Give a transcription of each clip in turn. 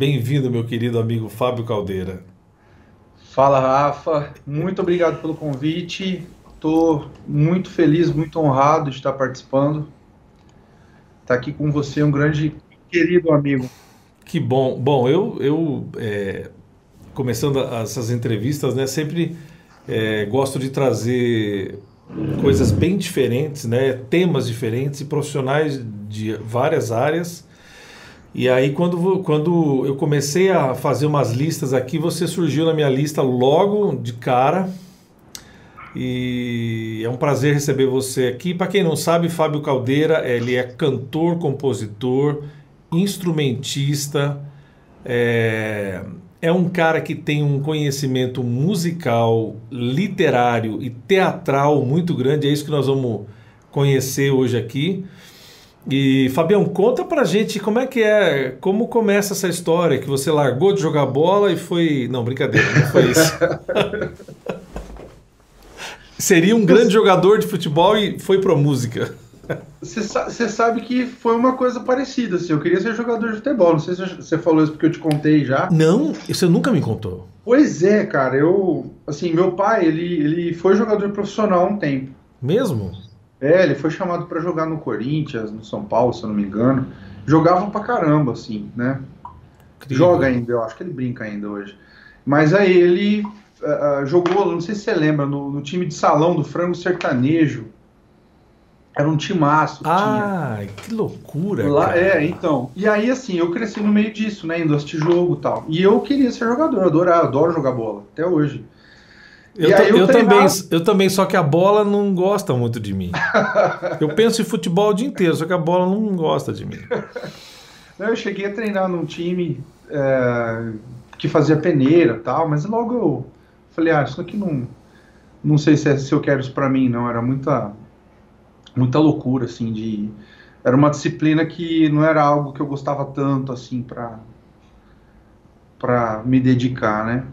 Bem-vindo, meu querido amigo Fábio Caldeira. Fala, Rafa. Muito obrigado pelo convite. Estou muito feliz, muito honrado de estar participando. Estar tá aqui com você, um grande querido amigo. Que bom. Bom, eu, eu é, começando essas entrevistas, né, sempre é, gosto de trazer coisas bem diferentes, né, temas diferentes e profissionais de várias áreas e aí, quando, quando eu comecei a fazer umas listas aqui, você surgiu na minha lista logo de cara. E é um prazer receber você aqui. Para quem não sabe, Fábio Caldeira, ele é cantor, compositor, instrumentista, é, é um cara que tem um conhecimento musical, literário e teatral muito grande. É isso que nós vamos conhecer hoje aqui. E Fabião, conta pra gente como é que é, como começa essa história que você largou de jogar bola e foi, não, brincadeira, não foi isso. Seria um grande jogador de futebol e foi pra música. Você sabe que foi uma coisa parecida, assim, eu queria ser jogador de futebol, não sei se você falou isso porque eu te contei já. Não, você nunca me contou. Pois é, cara, eu, assim, meu pai, ele, ele foi jogador profissional há um tempo. Mesmo? É, ele foi chamado para jogar no Corinthians, no São Paulo, se eu não me engano. Jogava pra caramba, assim, né? Incrível. Joga ainda, eu acho que ele brinca ainda hoje. Mas aí ele uh, jogou, não sei se você lembra, no, no, time de salão do frango sertanejo. Era um timaço. Ah, tinha. que loucura! Lá, é, então. E aí, assim, eu cresci no meio disso, né? Indo assistir jogo e tal. E eu queria ser jogador, eu adoro, adoro jogar bola, até hoje. Eu, eu, também, eu também, só que a bola não gosta muito de mim. eu penso em futebol o dia inteiro, só que a bola não gosta de mim. Eu cheguei a treinar num time é, que fazia peneira tal, mas logo eu falei, ah, isso aqui não. Não sei se, é, se eu quero isso para mim, não. Era muita, muita loucura, assim, de. Era uma disciplina que não era algo que eu gostava tanto, assim, para para me dedicar, né?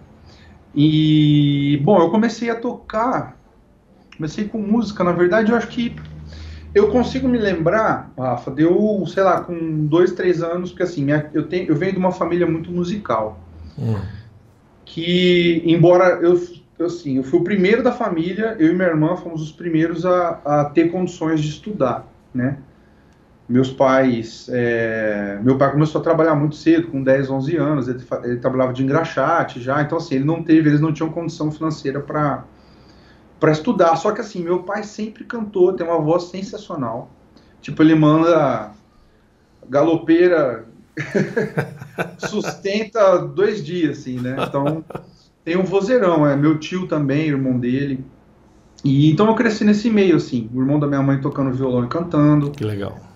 E, bom, eu comecei a tocar, comecei com música, na verdade, eu acho que eu consigo me lembrar, Rafa, deu, sei lá, com dois, três anos, porque assim, minha, eu, tenho, eu venho de uma família muito musical. Hum. Que, embora eu, eu, assim, eu fui o primeiro da família, eu e minha irmã fomos os primeiros a, a ter condições de estudar, né? Meus pais. É, meu pai começou a trabalhar muito cedo, com 10, 11 anos. Ele, ele, trabalhava de engraxate já, então assim, ele não teve, eles não tinham condição financeira para para estudar. Só que assim, meu pai sempre cantou, tem uma voz sensacional. Tipo, ele manda galopeira sustenta dois dias, assim, né? Então, tem um vozeirão, é meu tio também, irmão dele. E então eu cresci nesse meio, assim, o irmão da minha mãe tocando violão e cantando. Que legal.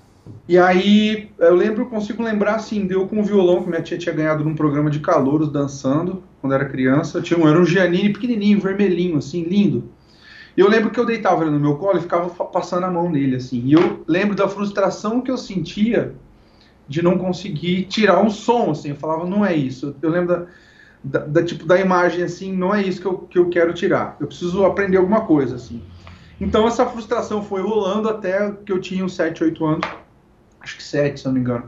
E aí, eu lembro, consigo lembrar, assim, deu com o violão que minha tia tinha ganhado num programa de calouros dançando, quando era criança. Tinha um, era um Giannini pequenininho, vermelhinho, assim, lindo. E eu lembro que eu deitava ele no meu colo e ficava passando a mão nele, assim. E eu lembro da frustração que eu sentia de não conseguir tirar um som, assim. Eu falava, não é isso. Eu lembro da, da, da tipo, da imagem, assim, não é isso que eu, que eu quero tirar. Eu preciso aprender alguma coisa, assim. Então essa frustração foi rolando até que eu tinha uns 7, 8 anos acho que sete, se não me engano.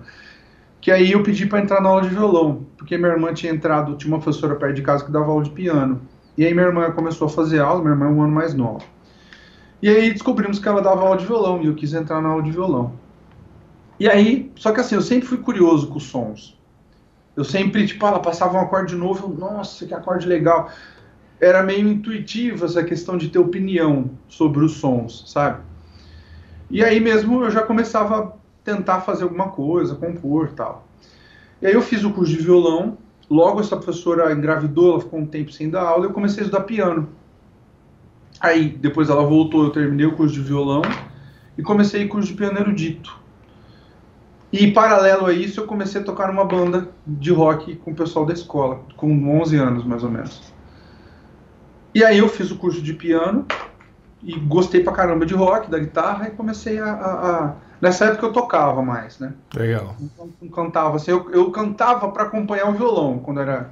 Que aí eu pedi para entrar na aula de violão, porque minha irmã tinha entrado, tinha uma professora perto de casa que dava aula de piano. E aí minha irmã começou a fazer aula, minha irmã é um ano mais nova. E aí descobrimos que ela dava aula de violão e eu quis entrar na aula de violão. E aí, só que assim, eu sempre fui curioso com os sons. Eu sempre, tipo, ela passava um acorde novo, eu, nossa, que acorde legal. Era meio intuitivo essa questão de ter opinião sobre os sons, sabe? E aí mesmo eu já começava tentar fazer alguma coisa, compor tal. E aí eu fiz o curso de violão, logo essa professora engravidou, ela ficou um tempo sem dar aula, eu comecei a estudar piano. Aí, depois ela voltou, eu terminei o curso de violão e comecei o curso de piano erudito. E paralelo a isso, eu comecei a tocar numa banda de rock com o pessoal da escola, com 11 anos mais ou menos. E aí eu fiz o curso de piano e gostei pra caramba de rock, da guitarra, e comecei a, a, a Nessa época eu tocava mais, né? Legal. Então, cantava, assim, eu, eu cantava para acompanhar o violão quando era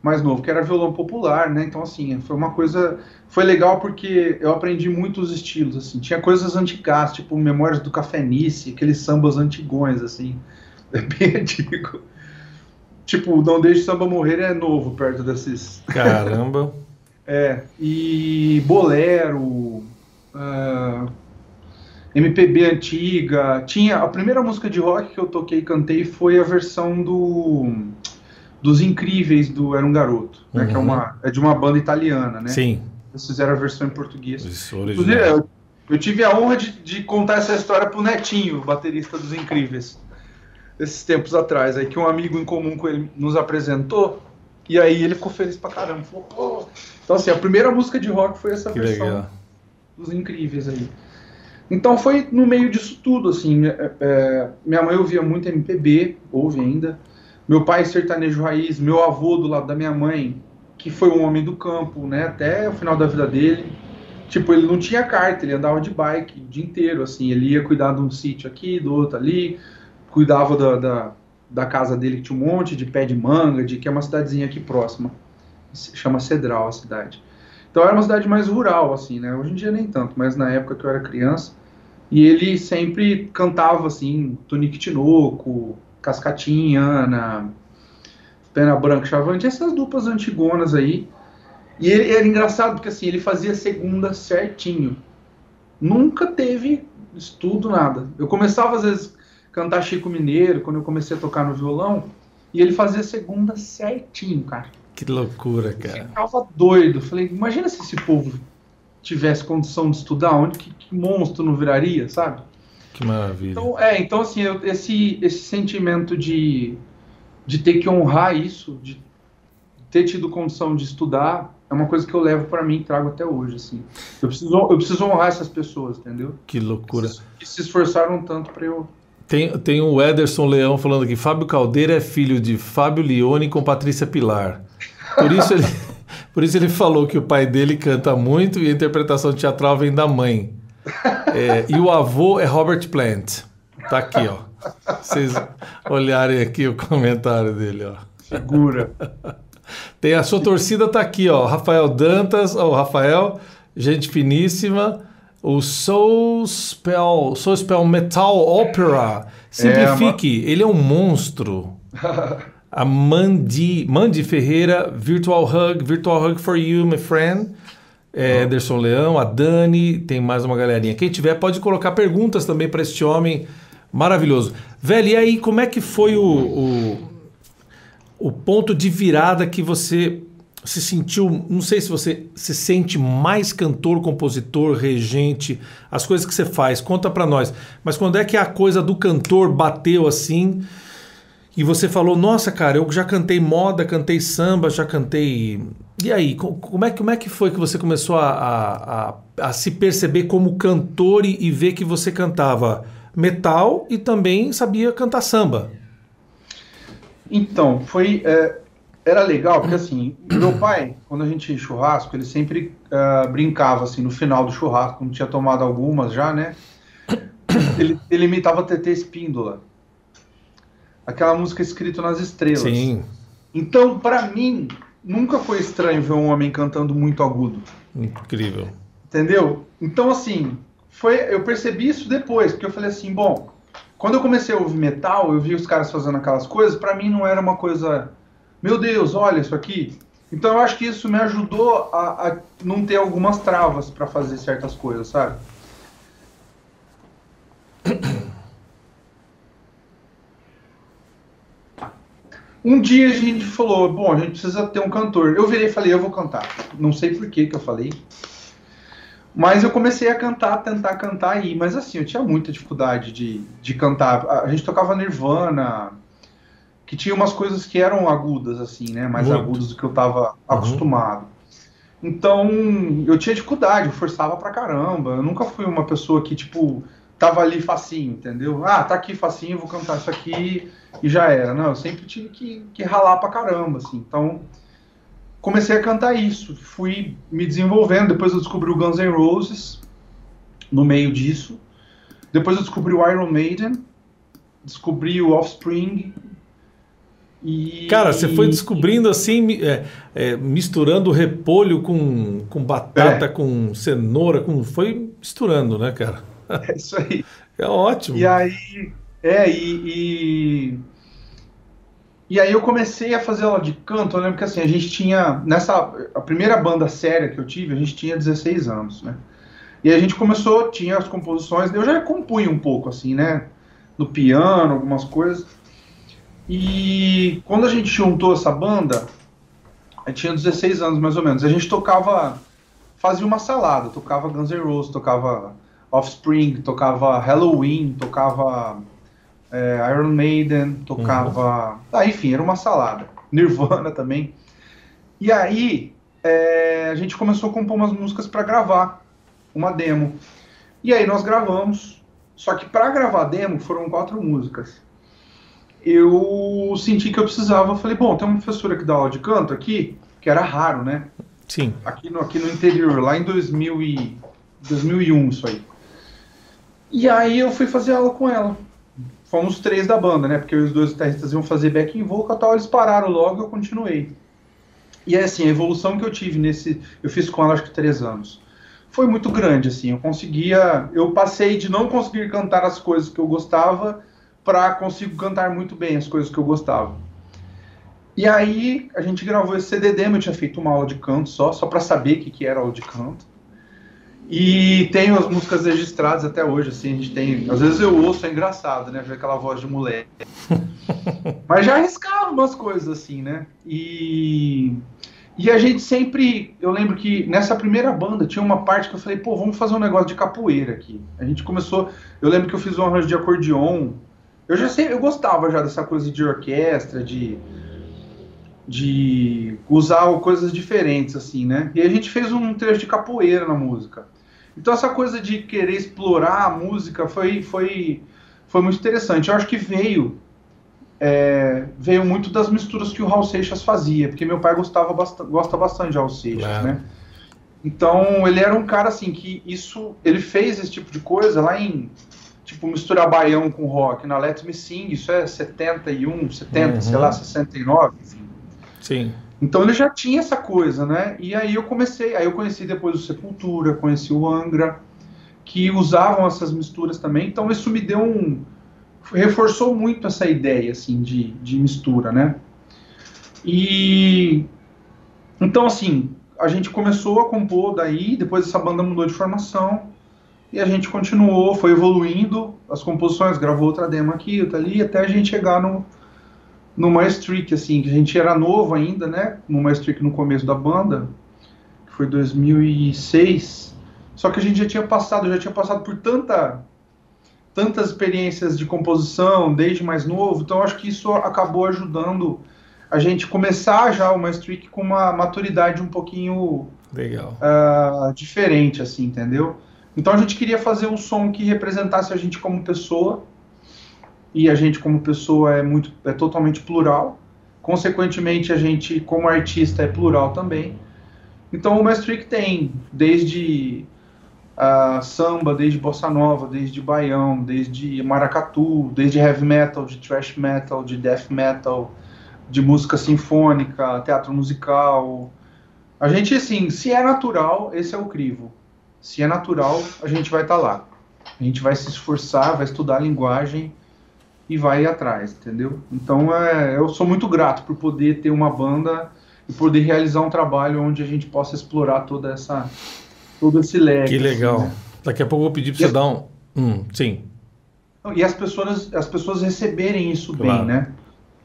mais novo, que era violão popular, né? Então, assim, foi uma coisa. Foi legal porque eu aprendi muitos estilos, assim. Tinha coisas antigas, tipo Memórias do Café Nice, aqueles sambas antigões, assim. É bem antigo. Tipo, Não Deixe o Samba Morrer é novo perto desses. Caramba. é, e Bolero, uh, MPB antiga. Tinha. A primeira música de rock que eu toquei e cantei foi a versão do. Dos Incríveis do Era um Garoto, né, Uhum. que é, uma, é de uma banda italiana, né? Sim. Eles fizeram a versão em português. Isso, original. eu, eu tive a honra de, de contar essa história pro Netinho, baterista dos Incríveis, esses tempos atrás, aí que um amigo em comum com ele nos apresentou, e aí ele ficou feliz pra caramba. Falou, pô. Então, assim, a primeira música de rock foi essa Que versão legal. dos Incríveis aí. Então foi no meio disso tudo, assim. é, minha mãe ouvia muito MPB, ouve ainda. Meu pai sertanejo raiz, meu avô do lado da minha mãe, que foi um homem do campo, né, até o final da vida dele. Tipo, ele não tinha carta, ele andava de bike o dia inteiro, assim. Ele ia cuidar de um sítio aqui, do outro ali, cuidava da, da, da casa dele, que tinha um monte de pé de manga, de que é uma cidadezinha aqui próxima. Chama Cedral a cidade. Então era uma cidade mais rural, assim, né? Hoje em dia nem tanto, mas na época que eu era criança. E ele sempre cantava, assim, Tonique Tinoco, Cascatinha, Ana, Pena Branca, Chavante, essas duplas antigonas aí. E ele, era engraçado porque, assim, ele fazia segunda certinho. Nunca teve estudo, nada. Eu começava, às vezes, cantar Chico Mineiro, quando eu comecei a tocar no violão, e ele fazia segunda certinho, cara. Que loucura, cara. Ficava doido. Falei, imagina se esse povo tivesse condição de estudar, onde que, que monstro não viraria, sabe? Que maravilha. Então, é, então assim, eu- esse, esse sentimento de, de ter que honrar isso, de ter tido condição de estudar, é uma coisa que eu levo pra mim e trago até hoje, assim. Eu preciso, eu preciso honrar essas pessoas, entendeu? Que loucura. Que se esforçaram tanto pra eu... Tem, tem o Ederson Leão falando aqui: Fábio Caldeira é filho de Fábio Leone com Patrícia Pilar. Por isso ele, por isso ele falou que o pai dele canta muito e a interpretação teatral vem da mãe. É, e o avô é Robert Plant. Tá aqui, ó. Vocês olharem aqui o comentário dele, ó. Segura. Tem a sua torcida tá aqui, ó. Rafael Dantas, ó, o Rafael, gente finíssima. O Soul Spell, Soul Spell Metal Opera. Simplifique, ele é um monstro. A Mandy, Mandy Ferreira, Virtual Hug, Virtual Hug for You, my friend. É, Ederson Leão, a Dani, tem mais uma galerinha. Quem tiver pode colocar perguntas também para este homem maravilhoso. Velho, e aí, como é que foi o, o, o ponto de virada que você se sentiu? Não sei se você se sente mais cantor, compositor, regente, as coisas que você faz, conta para nós. Mas quando é que a coisa do cantor bateu assim? E você falou, nossa, cara, eu já cantei moda, cantei samba, já cantei. E aí, co- como é, como é que foi que você começou a, a, a- a se perceber como cantor e, e ver que você cantava metal e também sabia cantar samba? Então, foi. é, era legal, porque assim, meu pai, quando a gente ia churrasco, ele sempre ah, brincava assim, no final do churrasco, como tinha tomado algumas já, né? Ele, ele imitava TT Espíndola. Aquela música escrita nas estrelas. Sim, Então, pra mim, nunca foi estranho ver um homem cantando muito agudo. incrível. Entendeu? Então, assim, foi, eu percebi isso depois, porque eu falei assim, bom, quando eu comecei a ouvir metal, eu vi os caras fazendo aquelas coisas, pra mim não era uma coisa, meu Deus, olha isso aqui. Então eu acho que isso me ajudou a, a não ter algumas travas pra fazer certas coisas, sabe? Um dia a gente falou, bom, a gente precisa ter um cantor. Eu virei e falei, eu vou cantar. Não sei por que que eu falei. Mas eu comecei a cantar, tentar cantar aí. Mas assim, eu tinha muita dificuldade de, de cantar. A gente tocava Nirvana, que tinha umas coisas que eram agudas, assim, né? Mais Muito. agudas do que eu tava acostumado. Então, eu tinha dificuldade, eu forçava pra caramba. Eu nunca fui uma pessoa que, tipo, tava ali facinho, entendeu? Ah, tá aqui facinho, vou cantar isso aqui e já era. Não, eu sempre tive que, que ralar pra caramba, assim. Então, comecei a cantar isso, fui me desenvolvendo. Depois eu descobri o Guns N' Roses no meio disso. Depois eu descobri o Iron Maiden, descobri o Offspring. E... Cara, você foi descobrindo assim, é, é, misturando repolho com, com batata, É. com cenoura, com foi misturando, né, cara? É isso aí. É ótimo. E aí, é, e, e, E aí eu comecei a fazer aula de canto. Eu lembro que assim, a gente tinha. Nessa. A primeira banda séria que eu tive, a gente tinha 16 anos, né? E a gente começou, tinha as composições. Eu já compunha um pouco, assim, né? No piano, algumas coisas. E quando a gente juntou essa banda, eu tinha 16 anos mais ou menos. A gente tocava. Fazia uma salada. Tocava Guns N' Roses, tocava Offspring, tocava Halloween, tocava é, Iron Maiden, tocava. Uhum. Ah, enfim, era uma salada. Nirvana também. E aí é, a gente começou a compor umas músicas para gravar uma demo. E aí nós gravamos. Só que para gravar a demo foram quatro músicas. Eu senti que eu precisava. Falei, bom, tem uma professora que dá aula de canto aqui, que era raro, né? Sim. Aqui no, aqui no interior, lá em 2000 e, 2001, isso aí. E aí eu fui fazer aula com ela fomos três da banda, né? Porque os dois guitarristas iam fazer backing vocal, tal, eles pararam logo e eu continuei. E é assim, a evolução que eu tive nesse, eu fiz com ela acho que três anos, foi muito grande, assim, eu conseguia, eu passei de não conseguir cantar as coisas que eu gostava para consigo cantar muito bem as coisas que eu gostava. E aí a gente gravou esse CDD, eu tinha feito uma aula de canto só, só para saber o que, que era aula de canto. E tenho as músicas registradas até hoje, assim, a gente tem. Às vezes eu ouço, é engraçado, né? Ver aquela voz de moleque. Mas já arriscava umas coisas assim, né? E. E a gente sempre. Eu lembro que nessa primeira banda tinha uma parte que eu falei, pô, vamos fazer um negócio de capoeira aqui. A gente começou. Eu lembro que eu fiz um arranjo de acordeon. Eu já sei, eu gostava já dessa coisa de orquestra, de de usar coisas diferentes assim, né? E a gente fez um trecho de capoeira na música. Então essa coisa de querer explorar a música foi, foi, foi muito interessante. Eu acho que veio é, veio muito das misturas que o Raul Seixas fazia, porque meu pai gostava bastante, gosta bastante de Raul Seixas, claro. né? Então ele era um cara assim que isso ele fez esse tipo de coisa lá em tipo misturar baião com rock na Let Me Sing, isso é 71, 70, uhum. sei lá, 69, enfim. Sim. Então ele já tinha essa coisa, né? E aí eu comecei, aí eu conheci depois o Sepultura, conheci o Angra, que usavam essas misturas também. Então isso me deu um reforçou muito essa ideia assim de, de mistura, né? E então assim, a gente começou a compor daí, depois essa banda mudou de formação e a gente continuou, foi evoluindo as composições, gravou outra demo aqui, outra ali, até a gente chegar no numa streak, assim, que a gente era novo ainda, né? Numa streak no começo da banda, que foi 2006. Só que a gente já tinha passado, já tinha passado por tanta tantas experiências de composição desde mais novo, então acho que isso acabou ajudando a gente começar já uma streak com uma maturidade um pouquinho legal uh, diferente, assim, entendeu? Então a gente queria fazer um som que representasse a gente como pessoa, e a gente como pessoa é muito é totalmente plural. Consequentemente, a gente como artista é plural também. Então o Maastricht tem desde uh, samba, desde bossa nova, desde baião, desde maracatu, desde heavy metal, de thrash metal, de death metal, de música sinfônica, teatro musical. A gente assim, se é natural, esse é o crivo. Se é natural, a gente vai estar tá lá. A gente vai se esforçar, vai estudar a linguagem e vai atrás, entendeu? Então é, eu sou muito grato por poder ter uma banda e poder realizar um trabalho onde a gente possa explorar toda essa todo esse leque. Que legal. Assim, né? Daqui a pouco eu vou pedir para você dar um, hum, sim. E as pessoas as pessoas receberem isso claro. bem, né?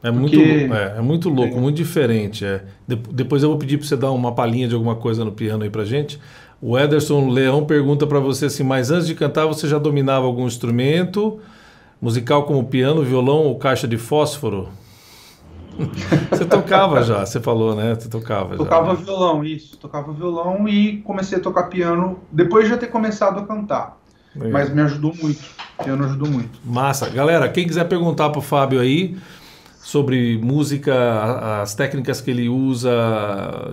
É muito, é, é, muito louco, é. muito diferente. É. De, depois eu vou pedir para você dar uma palhinha de alguma coisa no piano aí para gente. O Ederson Leão pergunta para você assim, mas antes de cantar você já dominava algum instrumento? Musical como piano, violão ou caixa de fósforo? você tocava já, você falou, né? Você tocava Tocava já. violão, isso. Tocava violão e comecei a tocar piano depois de já ter começado a cantar. Mas me ajudou muito. O piano ajudou muito. Massa. Galera, quem quiser perguntar pro Fábio aí sobre música, as técnicas que ele usa,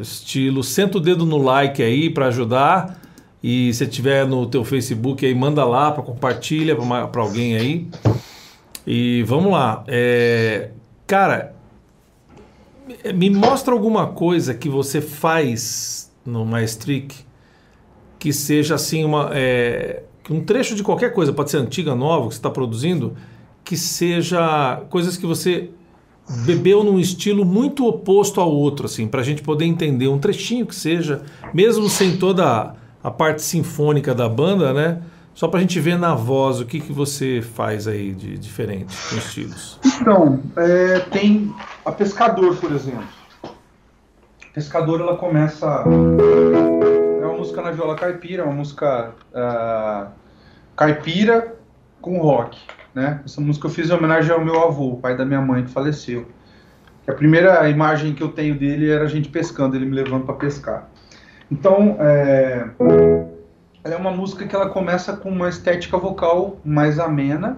estilo, senta o dedo no like aí para ajudar. E se tiver no teu Facebook aí, manda lá para compartilha para alguém aí. E vamos lá. É, cara, me mostra alguma coisa que você faz no Maestric que seja assim uma é, um trecho de qualquer coisa, pode ser antiga, nova, que você está produzindo, que seja coisas que você bebeu num estilo muito oposto ao outro, assim, para a gente poder entender um trechinho que seja, mesmo sem toda a parte sinfônica da banda, né? Só para a gente ver na voz o que, que você faz aí de diferente com estilos. Então, é, tem a Pescador, por exemplo. Pescador, ela começa. É uma música na viola caipira, uma música uh, caipira com rock. Né? Essa música eu fiz em homenagem ao meu avô, pai da minha mãe, que faleceu. A primeira imagem que eu tenho dele era a gente pescando, ele me levando para pescar. Então, é, ela é uma música que ela começa com uma estética vocal mais amena,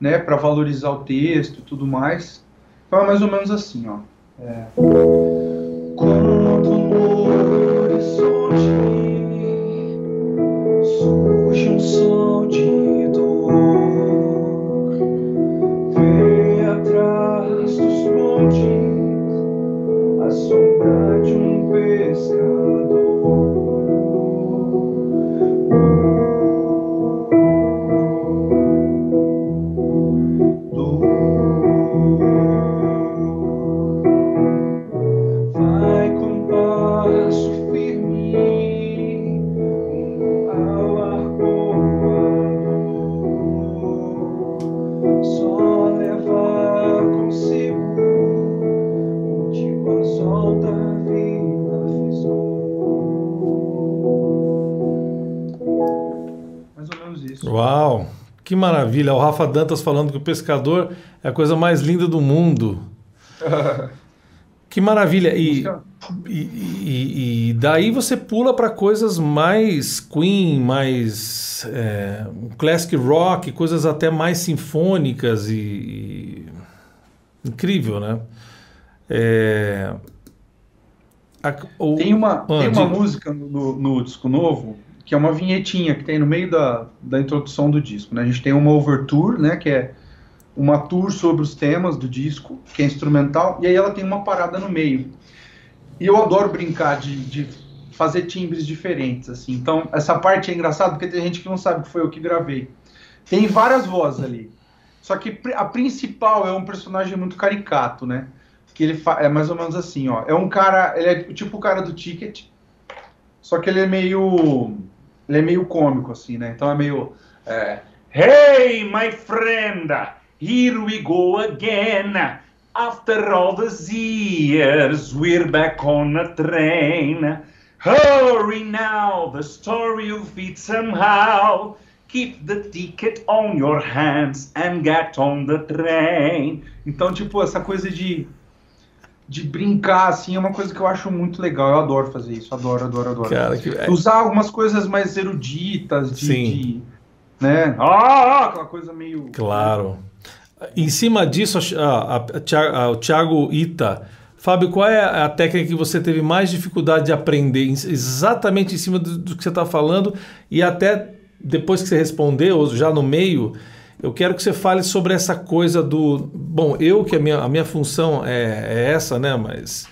né, para valorizar o texto e tudo mais. Então é mais ou menos assim, ó. É. Quando no horizonte surge um Que maravilha. O Rafa Dantas falando que o pescador é a coisa mais linda do mundo. que maravilha. E, e, e, e, daí você pula para coisas mais Queen, mais é, classic rock, coisas até mais sinfônicas e. incrível, né? É, a, o, tem uma, ah, tem uma música no, no disco novo que é uma vinhetinha que tem no meio da, da introdução do disco. Né? A gente tem uma overture, né, que é uma tour sobre os temas do disco, que é instrumental, e aí ela tem uma parada no meio. E eu adoro brincar de, de fazer timbres diferentes, assim. Então, essa parte é engraçada porque tem gente que não sabe que foi eu que gravei. Tem várias vozes ali. Só que a principal é um personagem muito caricato, né? Que ele é mais ou menos assim, ó. É um cara, ele é tipo o cara do Ticket, só que ele é meio ele é meio cômico, assim, né? Então é meio. É, hey, my friend, here we go again. After all these years, we're back on a train. Hurry now, the story will fit somehow. Keep the ticket on your hands and get on the train. Então, tipo, essa coisa de de brincar, assim, é uma coisa que eu acho muito legal. Eu adoro fazer isso, adoro, adoro, adoro. Cara, que... É Usar algumas coisas mais eruditas, de, Sim. de né? Ah, aquela coisa meio. Claro. Em cima disso, a, a, a, o Thiago Ita. Fábio, qual é a técnica que você teve mais dificuldade de aprender? Exatamente em cima do, do que você está falando, e até depois que você respondeu, já no meio, eu quero que você fale sobre essa coisa do. Bom, eu que a minha, a minha função é, é essa, né? Mas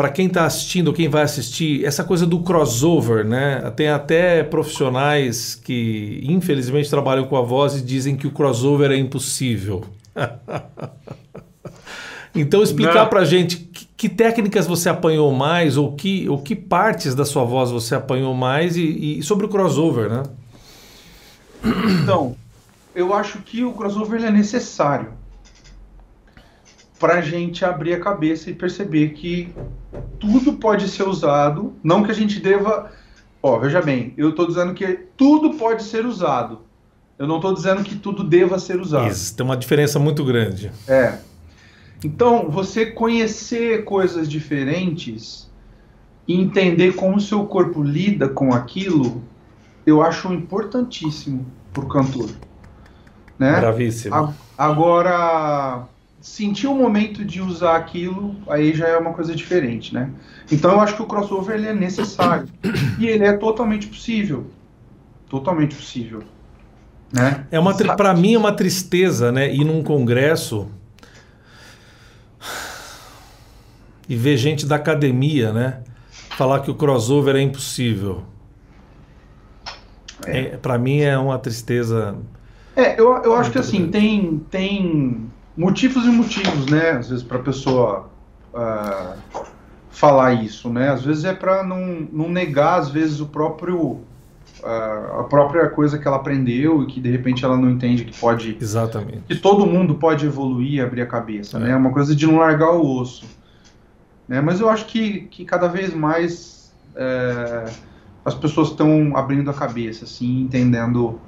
para quem está assistindo, quem vai assistir, essa coisa do crossover, né? Tem até profissionais que infelizmente trabalham com a voz e dizem que o crossover é impossível. então explicar para gente que, que, técnicas você apanhou mais ou que, ou que partes da sua voz você apanhou mais e, e sobre o crossover, né? Então, eu acho que o crossover é necessário para a gente abrir a cabeça e perceber que tudo pode ser usado, não que a gente deva. Ó, veja bem, eu estou dizendo que tudo pode ser usado. Eu não estou dizendo que tudo deva ser usado. Isso, tem uma diferença muito grande. É. Então, você conhecer coisas diferentes e entender como o seu corpo lida com aquilo, eu acho importantíssimo para o cantor. Né? Gravíssimo. agora, sentir o momento de usar aquilo, aí já é uma coisa diferente, né? Então eu acho que o crossover ele é necessário. e ele é totalmente possível. Totalmente possível. Né? É uma para mim é uma tristeza, né, ir num congresso e ver gente da academia, né, falar que o crossover é impossível. É. É, para mim é uma tristeza é, eu, eu acho que assim, tem, tem motivos e motivos, né? Às vezes para a pessoa uh, falar isso, né? Às vezes é para não, não negar, às vezes, o próprio a própria coisa que ela aprendeu e que de repente ela não entende que pode. Exatamente. Que todo mundo pode evoluir, abrir a cabeça, é. né? Uma coisa de não largar o osso. Né? Mas eu acho que, que cada vez mais é, as pessoas estão abrindo a cabeça, assim, entendendo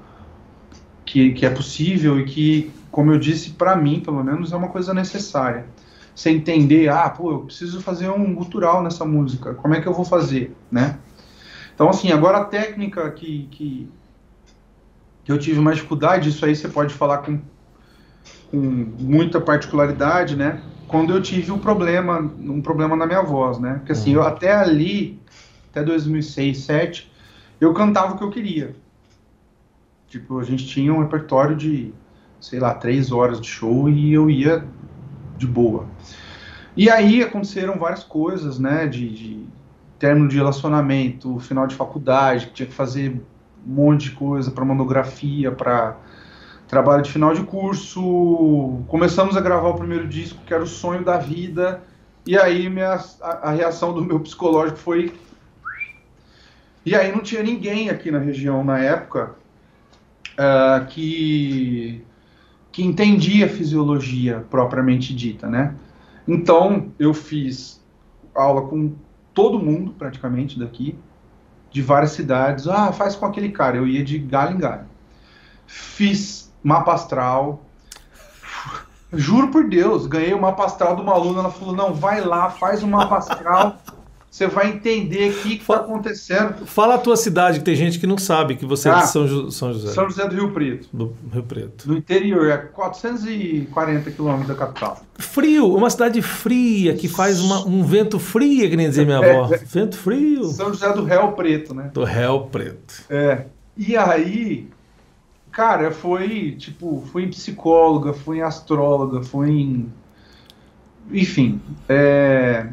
que, que é possível e que, como eu disse, para mim, pelo menos, é uma coisa necessária. Você entender, ah, pô, eu preciso fazer um gutural nessa música, como é que eu vou fazer, né? Então, assim, agora a técnica que, que, que eu tive mais dificuldade, isso aí você pode falar com, com muita particularidade, né? Quando eu tive um problema, um problema na minha voz, né? Porque assim, eu até ali, até 2006, 2007, eu cantava o que eu queria. Tipo, a gente tinha um repertório de, sei lá, três horas de show e eu ia de boa. E aí aconteceram várias coisas, né? De, de término de relacionamento, final de faculdade, que tinha que fazer um monte de coisa para monografia, para trabalho de final de curso. Começamos a gravar o primeiro disco, que era o sonho da vida, e aí minha, a, a reação do meu psicológico foi. E aí não tinha ninguém aqui na região na época uh, que, que entendia a fisiologia propriamente dita, né? Então eu fiz aula com todo mundo, praticamente, daqui, de várias cidades. Ah, faz com aquele cara. Eu ia de galho em galho. Fiz mapa astral. Juro por Deus, ganhei o mapa astral de uma aluna. Ela falou: não, vai lá, faz o mapa astral. Você vai entender o que está acontecendo. Fala a tua cidade, que tem gente que não sabe que você ah, é de ah, São, São José. São José do Rio Preto. Do Rio Preto. No interior, é 440 quilômetros da capital. Frio, uma cidade fria, que faz uma, um vento frio, que nem dizer minha avó. É, vento frio. São José do Réu Preto, né? Do Réu Preto. É. E aí, cara, foi, tipo, fui em psicóloga, fui em astróloga, fui em... Enfim, é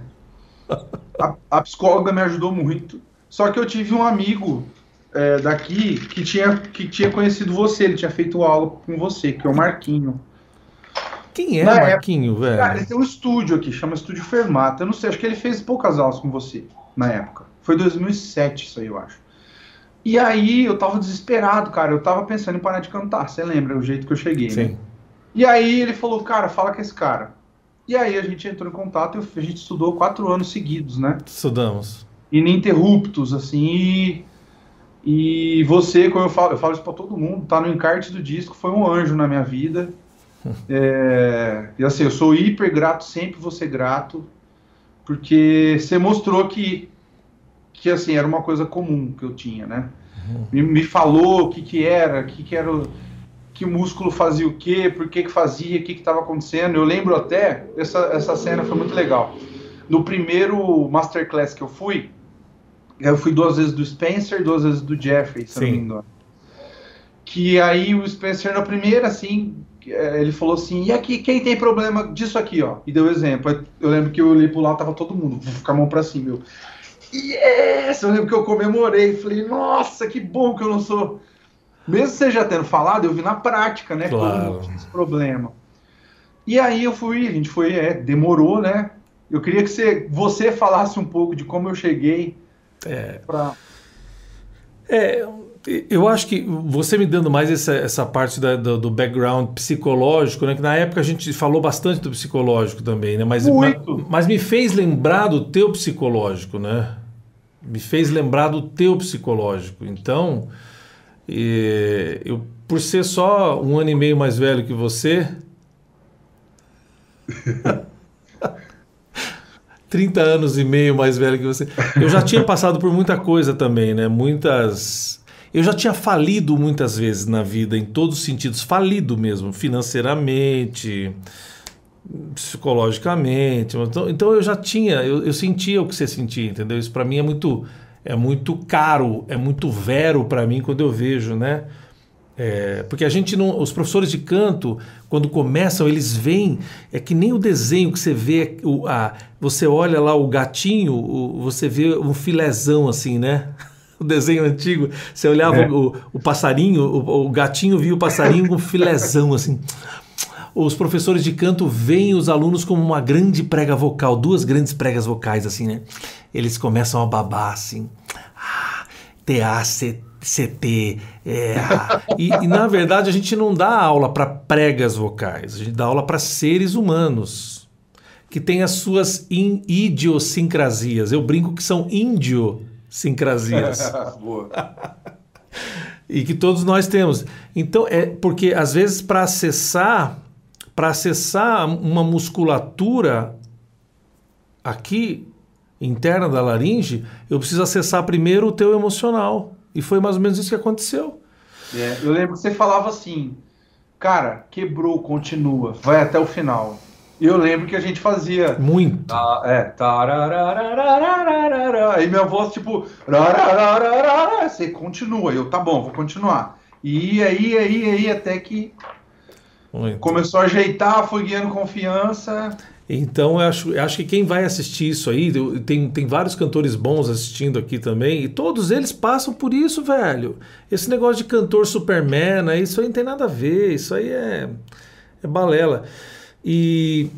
a, a, psicóloga me ajudou muito. Só que eu tive um amigo é, daqui que tinha, que tinha conhecido você, ele tinha feito aula com você, que é o Marquinho. Quem é o Marquinho, época, velho? Cara, ele tem um estúdio aqui, chama Estúdio Fermata. Eu não sei, acho que ele fez poucas aulas com você na época. Foi 2007 isso aí, eu acho. E aí eu tava desesperado, cara. Eu tava pensando em parar de cantar. Você lembra o jeito que eu cheguei, né? Sim. Né? E aí ele falou, cara, fala com esse cara. E aí a gente entrou em contato e a gente estudou quatro anos seguidos, né? Estudamos. Ininterruptos, assim. E, e você, como eu falo, eu falo isso pra todo mundo, tá no encarte do disco, foi um anjo na minha vida. é, e assim, eu sou hiper grato, sempre vou ser grato, porque você mostrou que, que assim, era uma coisa comum que eu tinha, né? Uhum. Me, me falou o que que era, o que que era que músculo fazia o quê, por que que fazia, o que que estava acontecendo. Eu lembro até, essa, essa cena foi muito legal. No primeiro Masterclass que eu fui, eu fui duas vezes do Spencer, duas vezes do Jeffrey, se Sim. não me engano. Que aí o Spencer na primeira, assim, é, ele falou assim, e aqui, quem tem problema disso aqui, ó? E deu exemplo. Eu lembro que eu olhei pro lado, tava todo mundo, com a mão pra cima, eu... Yes! Eu lembro que eu comemorei, falei, nossa, que bom que eu não sou mesmo você já tendo falado, eu vi na prática, né? Claro. esse problema. E aí eu fui, a gente foi, é, demorou, né? Eu queria que você, você falasse um pouco de como eu cheguei é. para. É, eu acho que você me dando mais essa, essa parte da, do, do, background psicológico, né? Que na época a gente falou bastante do psicológico também, né? Mas, mas me fez lembrar do teu psicológico, né? Me fez lembrar do teu psicológico. Então, e eu, por ser só um ano e meio mais velho que você. 30 anos e meio mais velho que você. Eu já tinha passado por muita coisa também, né? Muitas. Eu já tinha falido muitas vezes na vida, em todos os sentidos, falido mesmo, financeiramente, psicologicamente. Então, então eu já tinha, eu, eu sentia o que você sentia, entendeu? Isso para mim é muito é muito caro, é muito vero para mim quando eu vejo, né? É, porque a gente não, os professores de canto, quando começam, eles veem, é que nem o desenho que você vê, o, a, você olha lá o gatinho, o, você vê um filezão assim, né? O desenho antigo, você olhava é. o, o, passarinho, o, gatinho via o passarinho com um filezão assim. Os professores de canto veem os alunos como uma grande prega vocal, duas grandes pregas vocais, assim, né? Eles começam a babar, assim. Ah, T-A-C-T. É, e, e, na verdade a gente não dá aula para pregas vocais, a gente dá aula para seres humanos que têm as suas in, idiosincrasias. Eu brinco que são idiosincrasias. Boa. e que todos nós temos. Então, é porque às vezes para acessar para acessar uma musculatura aqui interna da laringe, eu preciso acessar primeiro o teu emocional. E foi mais ou menos isso que aconteceu. É, eu lembro que você falava assim, cara, quebrou, continua, vai até o final. E eu lembro que a gente fazia. Muito. Tá, é. Aí minha voz, tipo. Você continua. Eu, tá bom, vou continuar. E aí, aí, aí, até que muito. Começou a ajeitar, foi ganhando confiança. Então, eu acho, eu acho que quem vai assistir isso aí, tem, tem vários cantores bons assistindo aqui também, e todos eles passam por isso, velho. Esse negócio de cantor Superman, né, isso aí não tem nada a ver, isso aí é, é balela. E,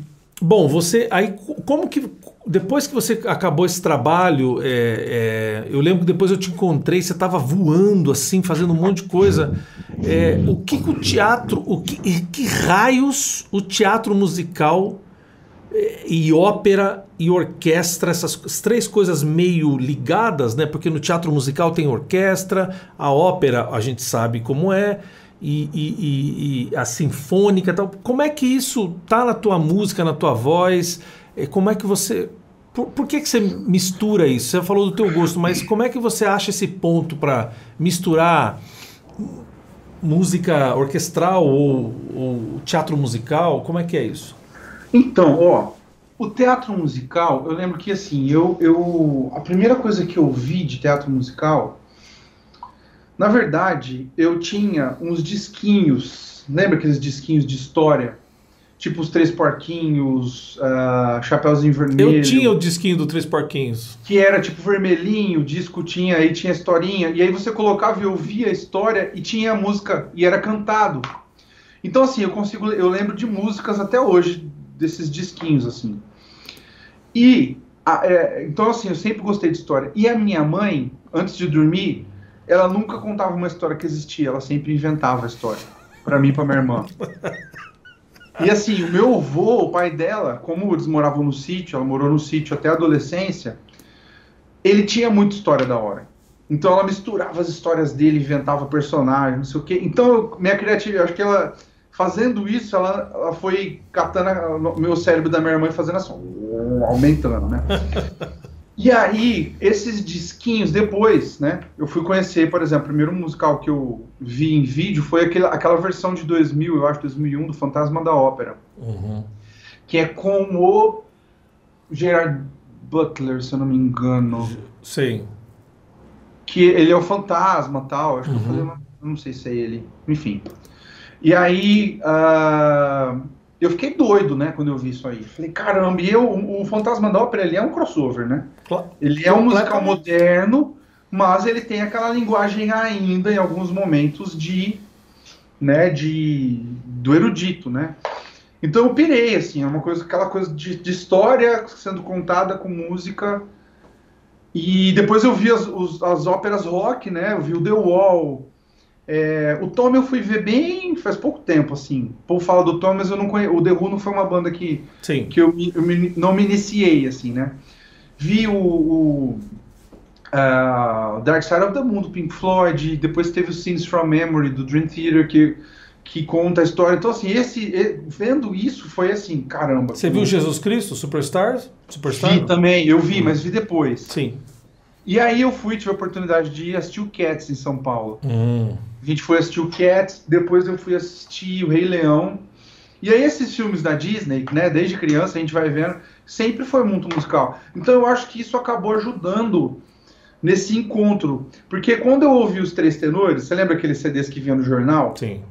bom, você, aí, como que, depois que você acabou esse trabalho, é, é, eu lembro que depois eu te encontrei, você estava voando assim, fazendo um monte de coisa. É, o que, que, o teatro, o que, que raios o teatro musical é, e ópera e orquestra, essas três coisas meio ligadas, né? Porque no teatro musical tem orquestra, a ópera a gente sabe como é, e, e, e a sinfônica tal. Como é que isso tá na tua música, na tua voz? É, como é que você. Por, por, que, que você mistura isso? Você falou do teu gosto, mas como é que você acha esse ponto para misturar música orquestral ou, ou, teatro musical? Como é que é isso? Então, ó, o teatro musical, eu lembro que assim, eu, eu a primeira coisa que eu vi de teatro musical, na verdade, eu tinha uns disquinhos, lembra aqueles disquinhos de história? Tipo os Três Porquinhos, uh, Chapeuzinho Vermelho. Eu tinha o disquinho do Três Porquinhos. Que era tipo vermelhinho, o disco tinha, aí tinha historinha. E aí você colocava e ouvia a história e tinha a música, e era cantado. Então assim, eu consigo, eu lembro de músicas até hoje, desses disquinhos, assim. E, a, é, então assim, eu sempre gostei de história. E a minha mãe, antes de dormir, ela nunca contava uma história que existia, ela sempre inventava a história. para mim e pra minha irmã. E assim, o meu avô, o pai dela, como eles moravam no sítio, ela morou no sítio até a adolescência, ele tinha muita história da hora. Então ela misturava as histórias dele, inventava personagens, não sei o quê. Então, minha criatividade, acho que ela, fazendo isso, ela, ela foi catando o meu cérebro da minha irmã e fazendo assim, aumentando, né? E aí, esses disquinhos, depois, né? Eu fui conhecer, por exemplo, o primeiro musical que eu vi em vídeo foi aquele, aquela versão de 2000, eu acho, 2001, do Fantasma da Ópera. Uhum. Que é com o Gerard Butler, se eu não me engano. Sim. Que ele é o fantasma tal. Acho uhum. que eu falei, não sei se é ele. Enfim. E aí. Uh eu fiquei doido, né, quando eu vi isso aí. Falei, caramba, e eu, o Fantasma da Ópera, ele é um crossover, né? Ele é um musical moderno, mas ele tem aquela linguagem ainda, em alguns momentos, de, né, de, do erudito, né? Então eu pirei, assim, é uma coisa, aquela coisa de, de história sendo contada com música. E depois eu vi as, os, as óperas rock, né? Eu vi o The Wall, é, o Tom eu fui ver bem faz pouco tempo, assim. O povo fala do Tom, mas eu não conheço. O The Who não foi uma banda que, Sim. que eu, eu me, não me iniciei, assim, né? Vi o, o uh, Dark Side of the Moon do Pink Floyd, depois teve o Scenes from Memory do Dream Theater, que, que conta a história. Então, assim, esse, vendo isso foi assim, caramba. Você viu Jesus Cristo, Superstars? Superstar? Vi também, eu vi, hum. mas vi depois. Sim. E aí eu fui, tive a oportunidade de ir assistir o Cats em São Paulo. Hum. A gente foi assistir o Cats, depois eu fui assistir o Rei Leão. E aí esses filmes da Disney, né, desde criança a gente vai vendo, sempre foi muito musical. Então eu acho que isso acabou ajudando nesse encontro. Porque quando eu ouvi os Três Tenores, você lembra aqueles CDs que vinham no jornal? Sim.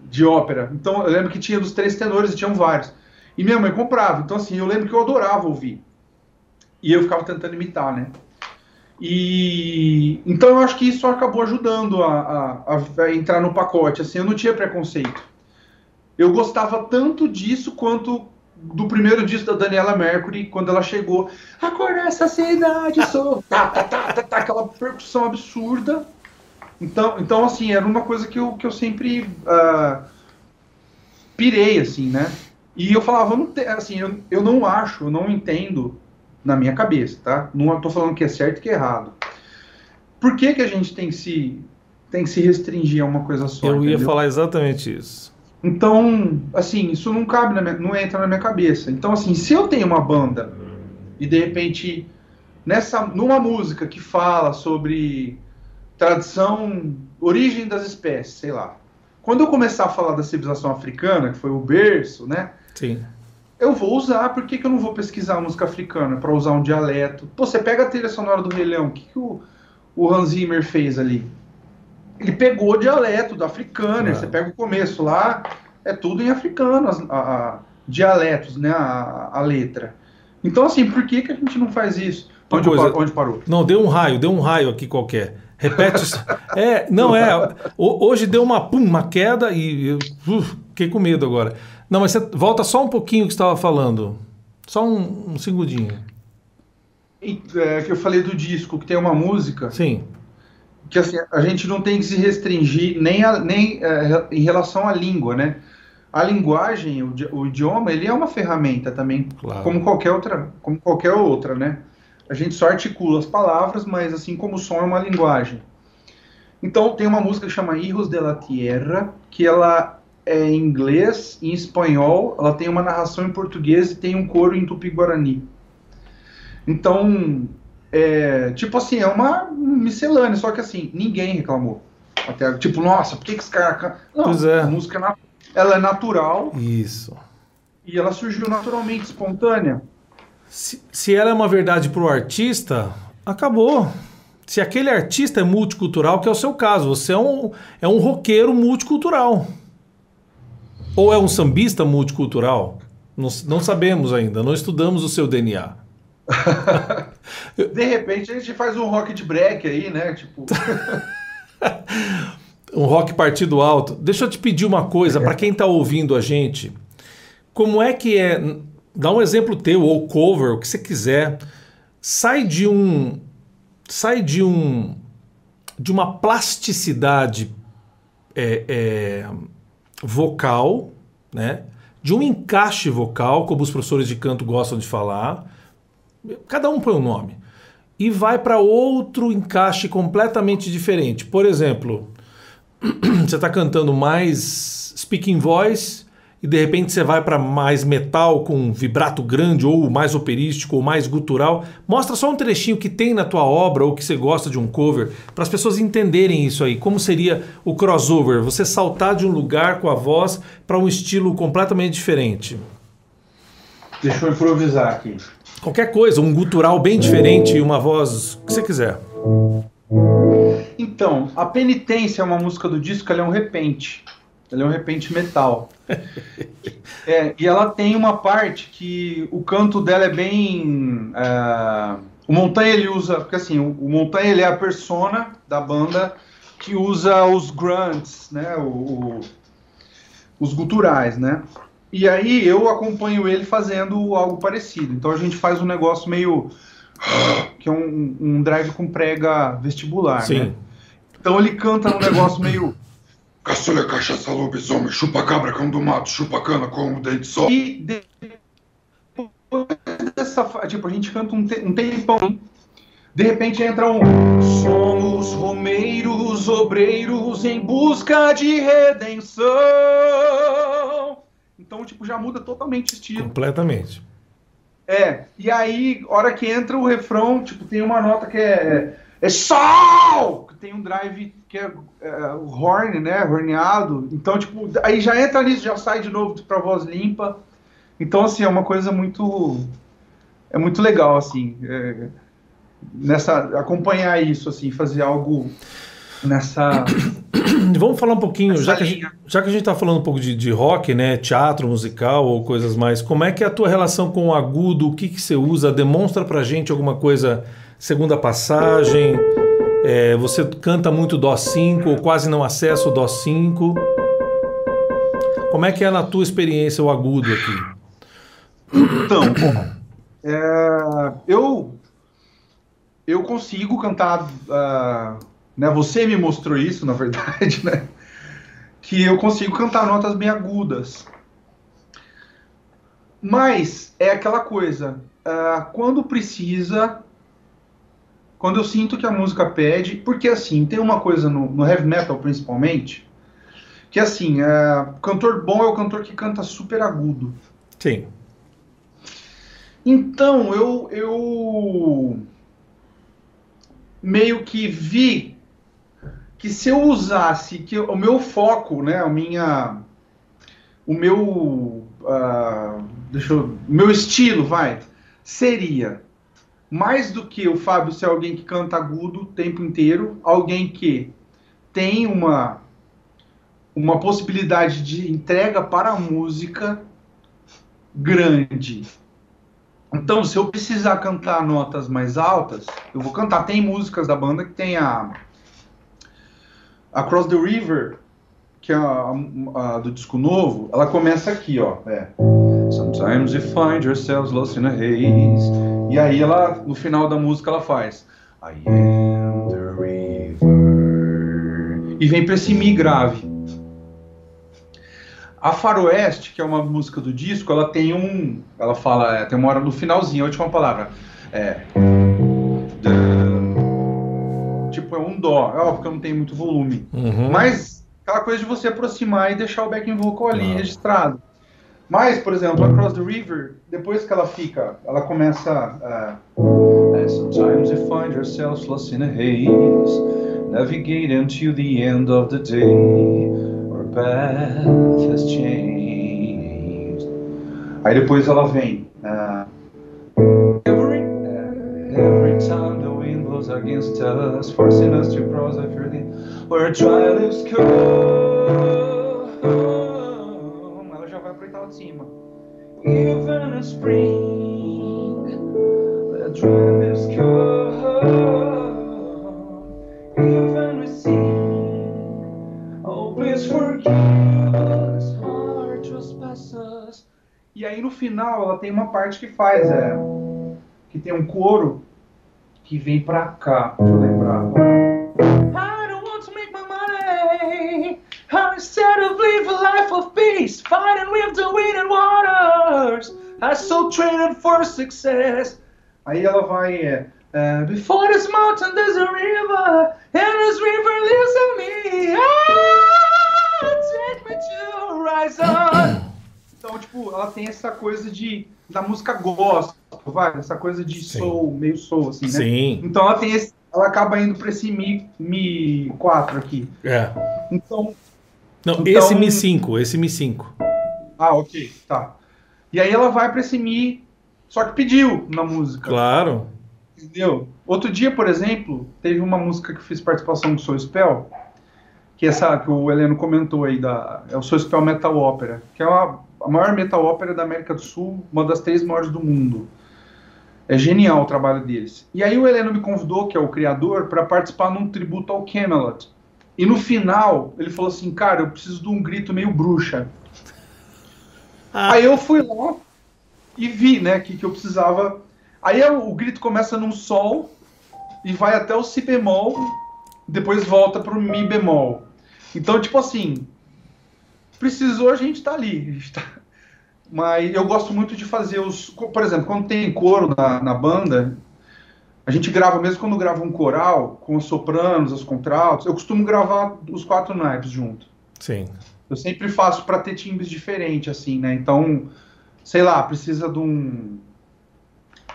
De ópera. Então eu lembro que tinha dos Três Tenores e tinham vários. E minha mãe comprava. Então assim, eu lembro que eu adorava ouvir. E eu ficava tentando imitar, né? E então eu acho que isso acabou ajudando a, a, a, entrar no pacote. Assim, eu não tinha preconceito. eu gostava tanto disso quanto do primeiro disco da Daniela Mercury, quando ela chegou. Acorda essa cidade, sou. tá, tá, tá, tá, tá, aquela percussão absurda. Então, então, assim, era uma coisa que eu, que eu sempre uh, pirei, assim, né? E eu falava, não te, assim, eu, eu não acho, eu não entendo na minha cabeça, tá? Não estou falando que é certo e que é errado. Por que, que a gente tem que se, tem que se restringir a uma coisa só? Eu entendeu? ia falar exatamente isso. Então, assim, isso não cabe, na minha, não entra na minha cabeça. Então, assim, se eu tenho uma banda e de repente nessa numa música que fala sobre tradição, origem das espécies, sei lá. Quando eu começar a falar da civilização africana, que foi o berço, né? Sim. Eu vou usar, por que, que eu não vou pesquisar música africana para usar um dialeto? Pô, você pega a trilha sonora do Rei Leão, o que, que o, o Hans Zimmer fez ali? Ele pegou o dialeto do africano, é. você pega o começo lá, é tudo em africano, as, a, a, dialetos, né, a, a, letra. Então, assim, por que, que a gente não faz isso? Onde, coisa, onde parou? Não, deu um raio, deu um raio aqui qualquer. Repete. é, não é. Hoje deu uma pum, uma queda e eu uh, fiquei com medo agora. Não, mas você volta só um pouquinho que estava falando. Só um, um segundinho. É, que eu falei do disco, que tem uma música. Sim. Que assim, a gente não tem que se restringir nem, a, nem é, em relação à língua, né? A linguagem, o, o, idioma, ele é uma ferramenta também, claro. como qualquer outra, como qualquer outra, né? A gente só articula as palavras, mas assim como o som é uma linguagem. Então tem uma música que chama Hijos de la Tierra, que ela é em inglês, em espanhol, ela tem uma narração em português e tem um coro em tupi-guarani. Então, é, tipo assim, é uma miscelânea, só que assim, ninguém reclamou. Até, tipo, nossa, por que, que esse cara... Não, pois é. a música é ela é natural. Isso. E ela surgiu naturalmente, espontânea. Se, se ela é uma verdade para o artista, acabou. Se aquele artista é multicultural, que é o seu caso, você é um, é um roqueiro multicultural. Ou é um sambista multicultural? Não, não sabemos ainda, não estudamos o seu DNA. de repente a gente faz um rock de break aí, né? Tipo. um rock partido alto. Deixa eu te pedir uma coisa, para quem está ouvindo a gente, como é que é dá um exemplo teu, ou cover, o que você quiser. Sai de um. Sai de um. De uma plasticidade é, é, vocal, né? De um encaixe vocal, como os professores de canto gostam de falar. Cada um põe um nome. E vai para outro encaixe completamente diferente. Por exemplo, você está cantando mais speaking voice e de repente você vai para mais metal com vibrato grande ou mais operístico ou mais gutural. Mostra só um trechinho que tem na tua obra ou que você gosta de um cover para as pessoas entenderem isso aí. Como seria o crossover? Você saltar de um lugar com a voz para um estilo completamente diferente. Deixa eu improvisar aqui. Qualquer coisa, um gutural bem diferente e uma voz que você quiser. Então, a penitência é uma música do disco, ela é um repente. Ela é um repente metal. é, e ela tem uma parte que o canto dela é bem. Uh, o Montanha ele usa. Porque assim, o, o Montanha ele é a persona da banda que usa os grunts, né? O, o, os guturais, né? E aí eu acompanho ele fazendo algo parecido. Então a gente faz um negócio meio. que é um, um drive com prega vestibular, Sim. né? Então ele canta um negócio meio. Caçulha, cachaça, lobisomem, chupa cabra, cão do mato, chupa cana com o dente só. E depois dessa. Tipo, a gente canta um, te, um tempão. De repente entra um. Somos romeiros, obreiros em busca de redenção. Então, tipo, já muda totalmente o estilo. Completamente. É, e aí, hora que entra o refrão, tipo, tem uma nota que é. É sol! tem um drive que é, é, o horn, né? Horneado. Então, tipo, aí já entra nisso, já sai de novo pra voz limpa. Então, assim, é uma coisa muito. É muito legal, assim. É, nessa, acompanhar isso, assim, fazer algo nessa. Vamos falar um pouquinho, já que, a gente, já que a gente tá falando um pouco de, de rock, né? Teatro musical ou coisas mais, como é que é a tua relação com o agudo? O que, que você usa? Demonstra pra gente alguma coisa, segunda passagem. É, você canta muito Dó 5 ou quase não acessa o Dó 5. Como é que é na tua experiência o agudo aqui? Então, é, eu eu consigo cantar, uh, né? Você me mostrou isso, na verdade, né? Que eu consigo cantar notas bem agudas. Mas é aquela coisa, uh, quando precisa, quando eu sinto que a música pede, porque assim, tem uma coisa no, no heavy metal principalmente, que assim, uh, cantor bom é o cantor que canta super agudo. Sim. Então, eu, eu meio que vi que se eu usasse que o meu foco, né, a minha, o meu, uh, deixa eu, meu estilo, vai, seria mais do que o Fábio ser alguém que canta agudo o tempo inteiro, alguém que tem uma uma possibilidade de entrega para a música grande, então, se eu precisar cantar notas mais altas, eu vou cantar. Tem músicas da banda que tem a Across the River, que é a, a, a do disco novo, ela começa aqui, ó. É. Sometimes you find yourselves lost in a haze. E aí ela, no final da música, ela faz I am the river. E vem para esse mi grave. A Faroeste, que é uma música do disco, ela tem um. Ela fala, é, tem uma hora no finalzinho, a última palavra. É. Tipo, é um dó. É óbvio que eu não tenho muito volume. Uhum. Mas aquela coisa de você aproximar e deixar o backing vocal ali registrado. Mas, por exemplo, Across the River, depois que ela fica, ela começa. Uh, Sometimes you find yourselves lost in a haze, navigating to the end of the day path has changed. Aí depois ela vem. Uh, every, every time the wind blows against us, forcing us to cross a field where dry leaves come. Cima. Even in spring, where dry leaves come. Even we see. E aí no final ela tem uma parte que faz, é. Que tem um coro que vem pra cá. Deixa eu lembrar. Live a life of peace, fighting with the wind and waters. I so trained for success. Aí ela vai. É, Uh, before this mountain there's a river, and this river lives in me. Ah, take me to horizon. Então, tipo, ela tem essa coisa de da música gospel, vai, essa coisa de Sim. soul, meio soul, assim, né? Sim. Então ela tem esse, ela acaba indo para esse mi, mi 4 aqui. É. Então. Não, então... esse mi 5, esse mi 5. Ah, ok, tá. E aí ela vai para esse mi, só que pediu na música. Claro. Entendeu? Outro dia, por exemplo, teve uma música que fiz participação do Soul Spell, que é essa que o Heleno comentou aí, da, é o Soul Spell Metal Opera, que é uma, a maior metal ópera da América do Sul, uma das três maiores do mundo. É genial o trabalho deles. E aí o Heleno me convidou, que é o criador, para participar num tributo ao Camelot. E no final, ele falou assim, cara, eu preciso de um grito meio bruxa. Ah. Aí eu fui lá e vi, né, que, que eu precisava Aí é o, grito começa num sol e vai até o si bemol, depois volta pro mi bemol. Então, tipo assim, precisou, a gente tá ali. Gente tá... Mas eu gosto muito de fazer os. Por exemplo, quando tem coro na, na banda, a gente grava, mesmo quando grava um coral, com os sopranos, os contraltos, eu costumo gravar os quatro naipes junto. Sim. Eu sempre faço para ter timbres diferentes, assim, né? Então, sei lá, precisa de um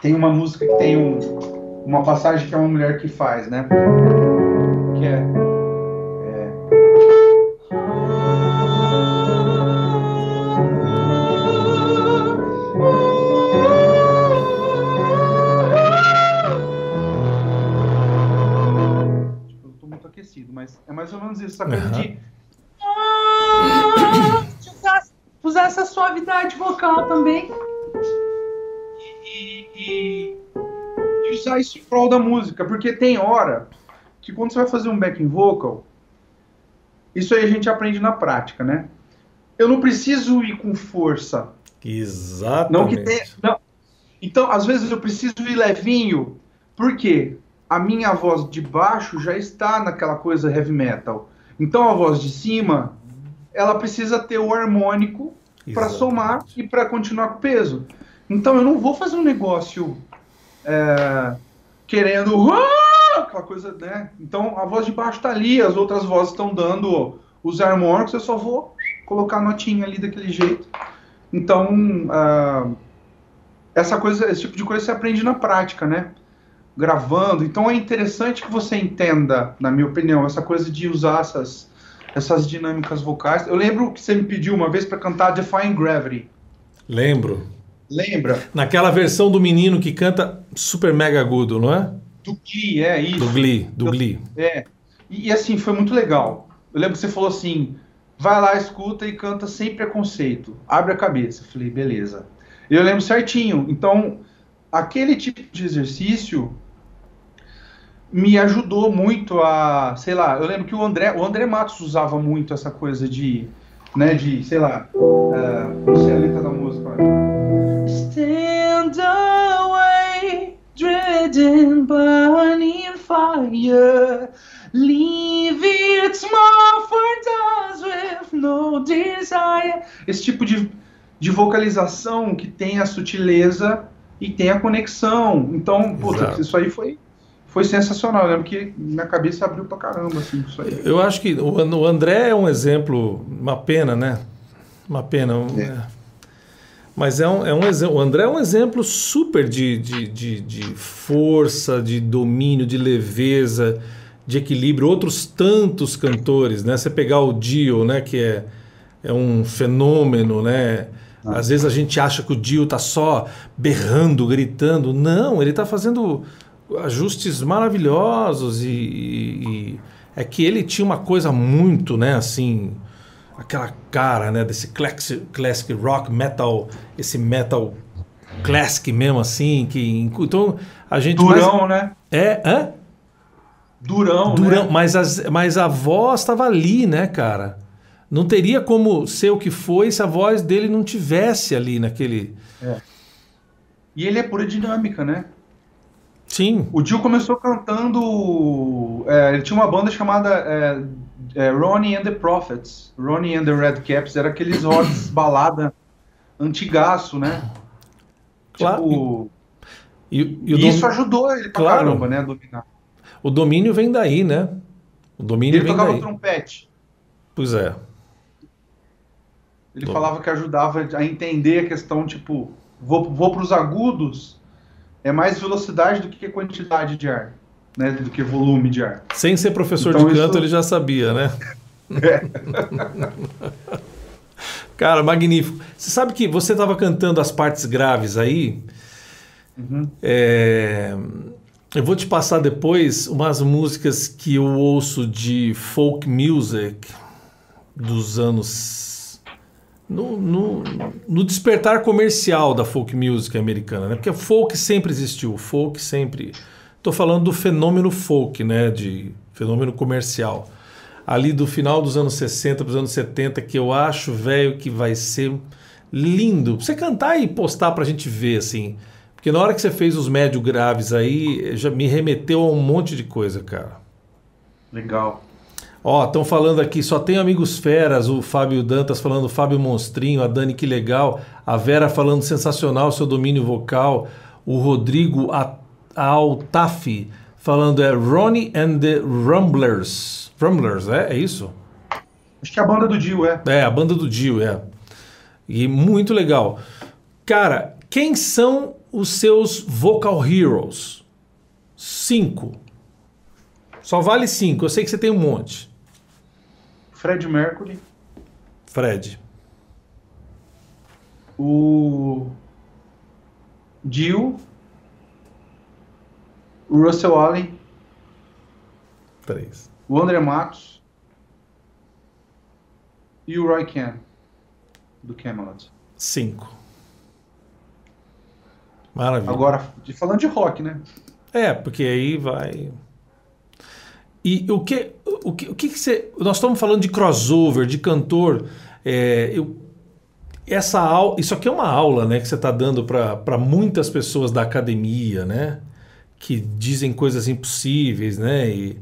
tem uma música que tem um, uma passagem que é uma mulher que faz, né? Que é. é isso, essa coisa uhum. de. usar, usar essa suavidade vocal também e, e usar isso em prol da música, porque tem hora que quando você vai fazer um backing vocal, isso aí a gente aprende na prática, né? eu não preciso ir com força. Exatamente. Não que tenha, não. Então, às vezes eu preciso ir levinho. Por quê? A minha voz de baixo já está naquela coisa heavy metal. Então a voz de cima, ela precisa ter o harmônico para somar e para continuar com peso. Então eu não vou fazer um negócio é, querendo ah! aquela coisa, né? Então a voz de baixo está ali, as outras vozes estão dando os harmônicos, eu só vou colocar a notinha ali daquele jeito. Então uh, essa coisa, esse tipo de coisa você aprende na prática, né? Gravando. Então é interessante que você entenda, na minha opinião, essa coisa de usar essas essas dinâmicas vocais. Eu lembro que você me pediu uma vez para cantar Defying Gravity. Lembro. Lembra? Naquela versão do menino que canta super mega agudo, não é? Do Glee, é isso. Do Glee, do Eu, Glee. É. E, e, assim, foi muito legal. Eu lembro que você falou assim: vai lá, escuta e canta sem preconceito. Abre a cabeça. Eu falei, beleza. Eu lembro certinho. Então, aquele tipo de exercício me ajudou muito a, sei lá, eu lembro que o André, o André Matos usava muito essa coisa de, né, de, sei lá, uh, não sei a letra da música. Stand away, dreading burning fire, leave those with no desire. Esse tipo de, de vocalização que tem a sutileza e tem a conexão. Então, puta, isso aí foi foi sensacional. Eu lembro que minha cabeça abriu pra caramba, assim, isso aí. Eu acho que o André é um exemplo, uma pena, né? Uma pena. É. É. Mas é um, é um exemplo. O André é um exemplo super de, de, de, de, força, de domínio, de leveza, de equilíbrio. Outros tantos cantores, né? Você pegar o Dio, né? Que é, é um fenômeno, né? Ah. Às vezes a gente acha que o Dio tá só berrando, gritando. Não, ele tá fazendo ajustes maravilhosos e, e, e, é que ele tinha uma coisa muito, né, assim, aquela cara, né, desse classic, classic rock metal, esse metal classic mesmo assim, que então a gente durão, mais, né? É, hã? Durão, durão, né? mas, as, mas a voz estava ali, né, cara? Não teria como ser o que foi se a voz dele não tivesse ali naquele. É. E ele é pura dinâmica, né? Sim. O Dio começou cantando. É, ele tinha uma banda chamada é, é, Ronnie and the Prophets. Ronnie and the Red Caps. Era aqueles rocks balada antigaço, né? Claro. Tipo, e, e, e isso ajudou ele pra claro. caramba, né? A dominar. O domínio vem daí, né? O domínio ele vem tocava daí. trompete. Pois é. Ele falava que ajudava a entender a questão, tipo, vou, vou para os agudos é mais velocidade do que quantidade de ar, né? Do que volume de ar. Sem ser professor então, de canto, isso... ele já sabia, né? É. Cara, magnífico. Você sabe que você estava cantando as partes graves aí. Uhum. É... Eu vou te passar depois umas músicas que eu ouço de folk music dos anos no, no, no, despertar comercial da folk music americana, né? Porque folk sempre existiu, folk sempre. Estou falando do fenômeno folk, né? De fenômeno comercial. Ali do final dos anos 60 para os anos 70, que eu acho, velho, que vai ser lindo. Você cantar e postar para a gente ver, assim. Porque na hora que você fez os médio graves aí, já me remeteu a um monte de coisa, cara. Legal. Ó, estão falando aqui, só tem amigos feras, o Fábio Dantas falando Fábio Monstrinho, a Dani que legal, a Vera falando sensacional seu domínio vocal, o Rodrigo Altafi falando é Ronnie and the Rumblers. Rumblers, é? É isso? Acho que é a banda do Dio, é. É, a banda do Dio, é. E muito legal. Cara, quem são os seus vocal heroes? Cinco. Só vale cinco. Eu sei que você tem um monte. Fred Mercury. Fred. O Dio. O Russell Allen. Três. O André Matos. E o Roy Kent, do Camelot. Cinco. Maravilha. Agora, falando de rock, né? É, porque aí vai. E o que, o que, o que, que você. Nós estamos falando de crossover, de cantor. É, eu, essa aula, isso aqui é uma aula, né, que você está dando para muitas pessoas da academia, né, que dizem coisas impossíveis, né, e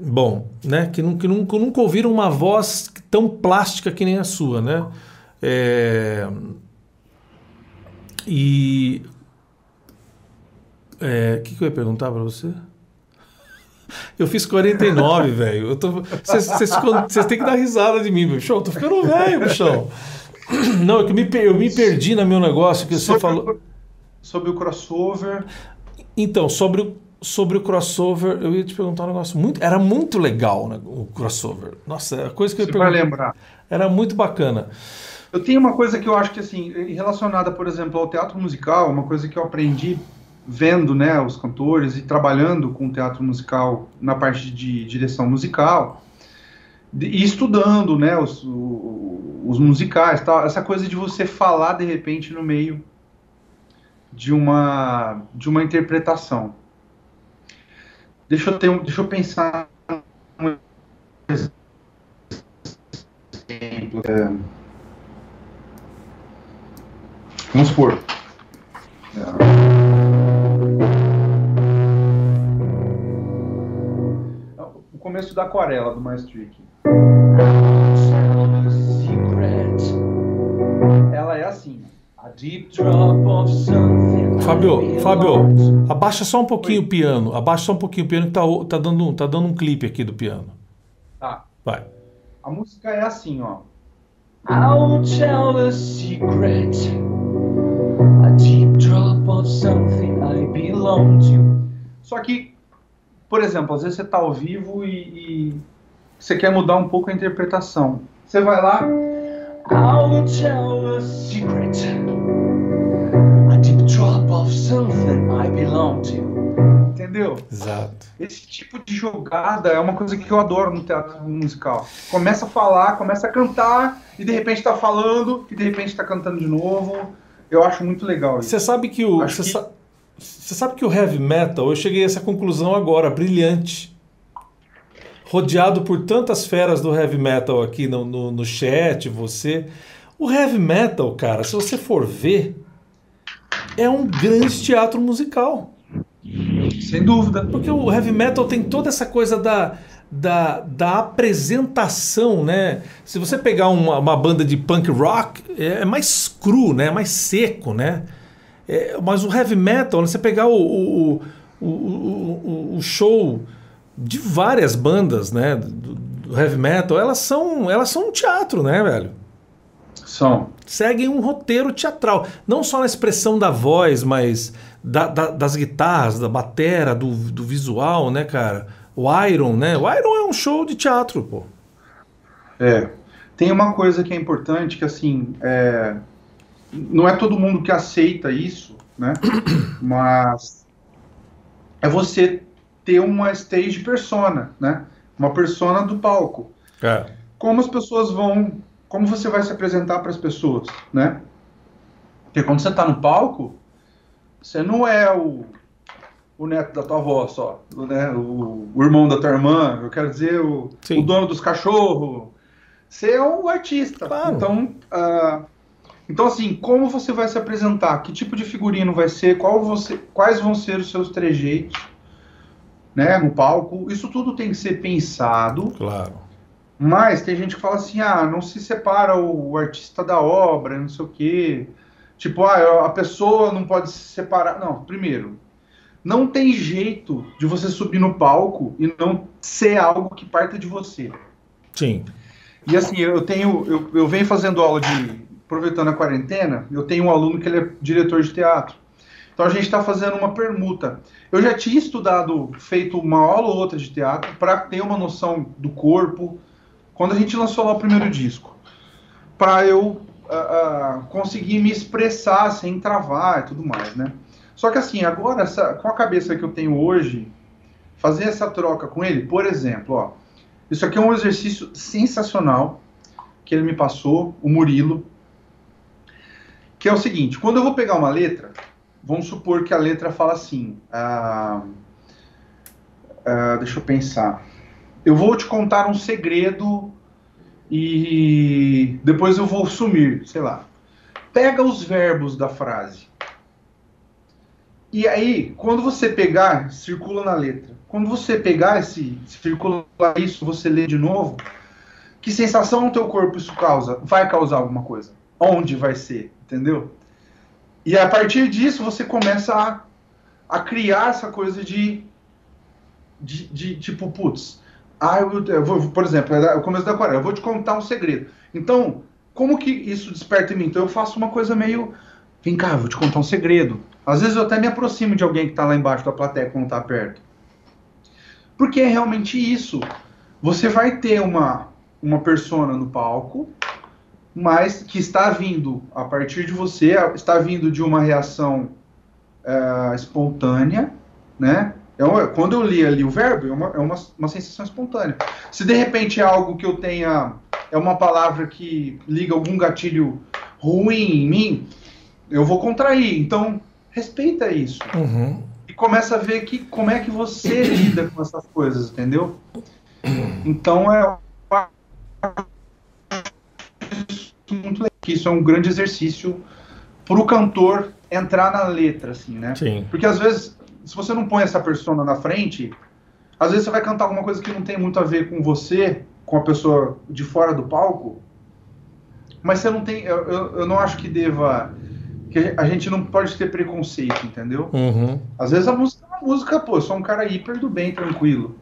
bom, né, que, nunca, que nunca ouviram uma voz tão plástica que nem a sua, né, é, e o é, que, que eu ia perguntar para você? Eu fiz 49, velho. Vocês têm que dar risada de mim, bichão. Eu tô ficando velho, bichão. Não, é que eu me, eu me perdi no meu negócio que você falou. Sobre o crossover. Então, sobre o, sobre o crossover, eu ia te perguntar um negócio muito. Era muito legal né, o crossover. Nossa, é a coisa que eu Você vai lembrar. Era muito bacana. Eu tenho uma coisa que eu acho que, assim, relacionada, por exemplo, ao teatro musical, uma coisa que eu aprendi vendo né, os cantores e trabalhando com teatro musical na parte de direção musical e estudando né, os, os musicais, tal, essa coisa de você falar de repente no meio de uma, de uma interpretação. Deixa eu, ter, deixa eu pensar um exemplo. É, vamos supor. É, começo da aquarela do Maestro aqui. Ela é assim. Fábio, Fábio, abaixa só um pouquinho Oi. o piano. Abaixa só um pouquinho o piano que tá, tá, dando, tá dando um clipe aqui do piano. Tá. Vai. A música é assim, ó. I'll tell a secret. A deep drop of something I belong to. Só que por exemplo, às vezes você está ao vivo e, e, você quer mudar um pouco a interpretação. Você vai lá. I'll tell a secret. A deep drop of something I belong to. Entendeu? Exato. Esse tipo de jogada é uma coisa que eu adoro no teatro musical. Começa a falar, começa a cantar e de repente está falando e de repente está cantando de novo. Eu acho muito legal isso. Você sabe que o. Você que... Sa você sabe que o heavy metal, eu cheguei a essa conclusão agora, brilhante. Rodeado por tantas feras do heavy metal aqui no, no, no chat, você. O heavy metal, cara, se você for ver, é um grande teatro musical. Sem dúvida. Porque o heavy metal tem toda essa coisa da, da, da apresentação, né? Se você pegar uma, uma banda de punk rock, é mais cru, né? É mais seco, né? É, mas o heavy metal, né, você pegar o, o, o, o, show de várias bandas, né, do, do, heavy metal, elas são, elas são um teatro, né, velho? São. Seguem um roteiro teatral, não só na expressão da voz, mas da, da, das guitarras, da batera, do, do visual, né, cara? O Iron, né? O Iron é um show de teatro, pô. É. Tem uma coisa que é importante, que assim, é, não é todo mundo que aceita isso, né? Mas é você ter uma stage persona, né? Uma persona do palco. É. Como as pessoas vão, como você vai se apresentar para as pessoas, né? Porque quando você está no palco, você não é o, o neto da tua avó só, né? O, o irmão da tua irmã, eu quero dizer o, o dono dos cachorros. Você é o artista. Claro. Então, uh, então, assim, como você vai se apresentar? Que tipo de figurino vai ser? Você, quais vão ser os seus trejeitos né, no palco? Isso tudo tem que ser pensado. Claro. Mas tem gente que fala assim, ah, não se separa o, o artista da obra, não sei o quê. Tipo, ah, a pessoa não pode se separar. Não, primeiro, não tem jeito de você subir no palco e não ser algo que parta de você. Sim. E assim, eu tenho, eu, eu venho fazendo aula de, aproveitando a quarentena, eu tenho um aluno que ele é diretor de teatro. Então a gente está fazendo uma permuta. Eu já tinha estudado, feito uma aula ou outra de teatro para ter uma noção do corpo. Quando a gente lançou lá o primeiro disco, para eu uh, uh, conseguir me expressar sem travar e tudo mais, né? Só que assim, agora essa, com a cabeça que eu tenho hoje, fazer essa troca com ele, por exemplo, ó, isso aqui é um exercício sensacional que ele me passou, o Murilo, que é o seguinte, quando eu vou pegar uma letra, vamos supor que a letra fala assim, ah, ah, deixa eu pensar, eu vou te contar um segredo e depois eu vou sumir, sei lá. Pega os verbos da frase. E aí, quando você pegar, circula na letra. Quando você pegar esse, circula isso, você lê de novo, que sensação no teu corpo isso causa? Vai causar alguma coisa. Onde vai ser, entendeu? E a partir disso você começa a, a criar essa coisa de, de, de tipo, putz, ah, eu, eu vou, por exemplo, é o começo da aquarela, eu vou te contar um segredo. Então, como que isso desperta em mim? Então eu faço uma coisa meio, vem cá, eu vou te contar um segredo. Às vezes eu até me aproximo de alguém que está lá embaixo da plateia quando está perto. Porque é realmente isso. Você vai ter uma, uma persona no palco, mas que está vindo a partir de você, está vindo de uma reação é, espontânea, né? É uma, quando eu li ali o verbo, é, uma, é uma, uma sensação espontânea. Se de repente é algo que eu tenha, é uma palavra que liga algum gatilho ruim em mim, eu vou contrair. Então, respeita isso. Uhum. E começa a ver que, como é que você lida com essas coisas, entendeu? Então, é muito legal. Isso é um grande exercício para o cantor entrar na letra, assim, né? Sim. Porque às vezes, se você não põe essa persona na frente, às vezes você vai cantar alguma coisa que não tem muito a ver com você, com a pessoa de fora do palco, mas você não tem. Eu, eu, eu não acho que deva. que a gente não pode ter preconceito, entendeu? Uhum. Às vezes a música é uma música, pô, eu sou um cara hiper do bem, tranquilo.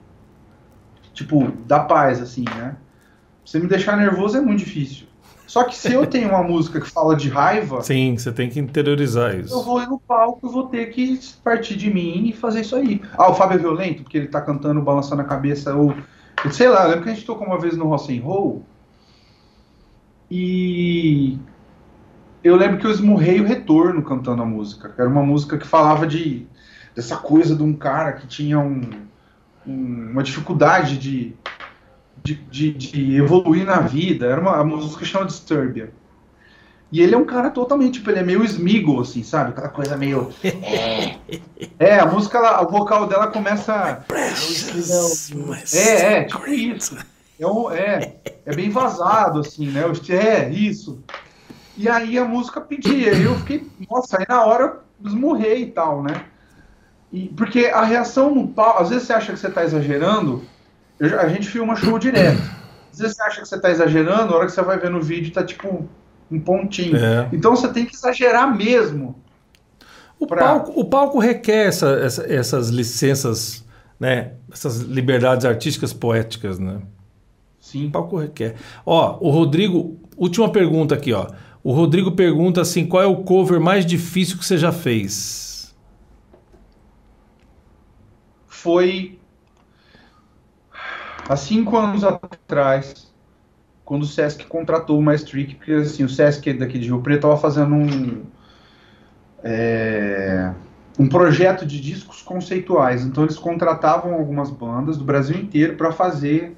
Tipo, da paz, assim, né? Você me deixar nervoso é muito difícil. Só que se eu tenho uma música que fala de raiva, Sim, você tem que interiorizar isso. eu vou ir no palco e vou ter que partir de mim e fazer isso aí. Ah, o Fábio é violento, porque ele tá cantando, balançando a cabeça, ou. Sei lá, lembra que a gente tocou uma vez no Rock and Roll e eu lembro que eu esmurrei o retorno cantando a música. Era uma música que falava de dessa coisa de um cara que tinha um, um- uma dificuldade de, de, de, de evoluir na vida. Era uma a música que chama Disturbia. E ele é um cara totalmente, tipo, ele é meio Smiggle, assim, sabe? Aquela coisa meio. É, é a música, ela, o vocal dela começa. É, é, tipo isso. É, um- é, é bem vazado, assim, né? É, isso. E aí a música pedia, e eu fiquei, nossa, aí na hora eu esmurrei e tal, né? E, porque a reação no palco, às vezes você acha que você tá exagerando, eu a gente filma show direto. Às vezes você acha que você tá exagerando, a hora que você vai ver no vídeo tá tipo um pontinho. É. Então você tem que exagerar mesmo. O, Pra- palco, o palco requer essa- essa- essas licenças, né? Essas liberdades artísticas poéticas, né? O Sim. palco requer. Ó, o Rodrigo, última pergunta aqui, ó. O Rodrigo pergunta assim: qual é o cover mais difícil que você já fez? foi há cinco anos atrás, quando o Sesc contratou o Maestric, porque assim, o Sesc daqui de Rio Preto estava fazendo um, é, um projeto de discos conceituais. Então eles contratavam algumas bandas do Brasil inteiro para fazer,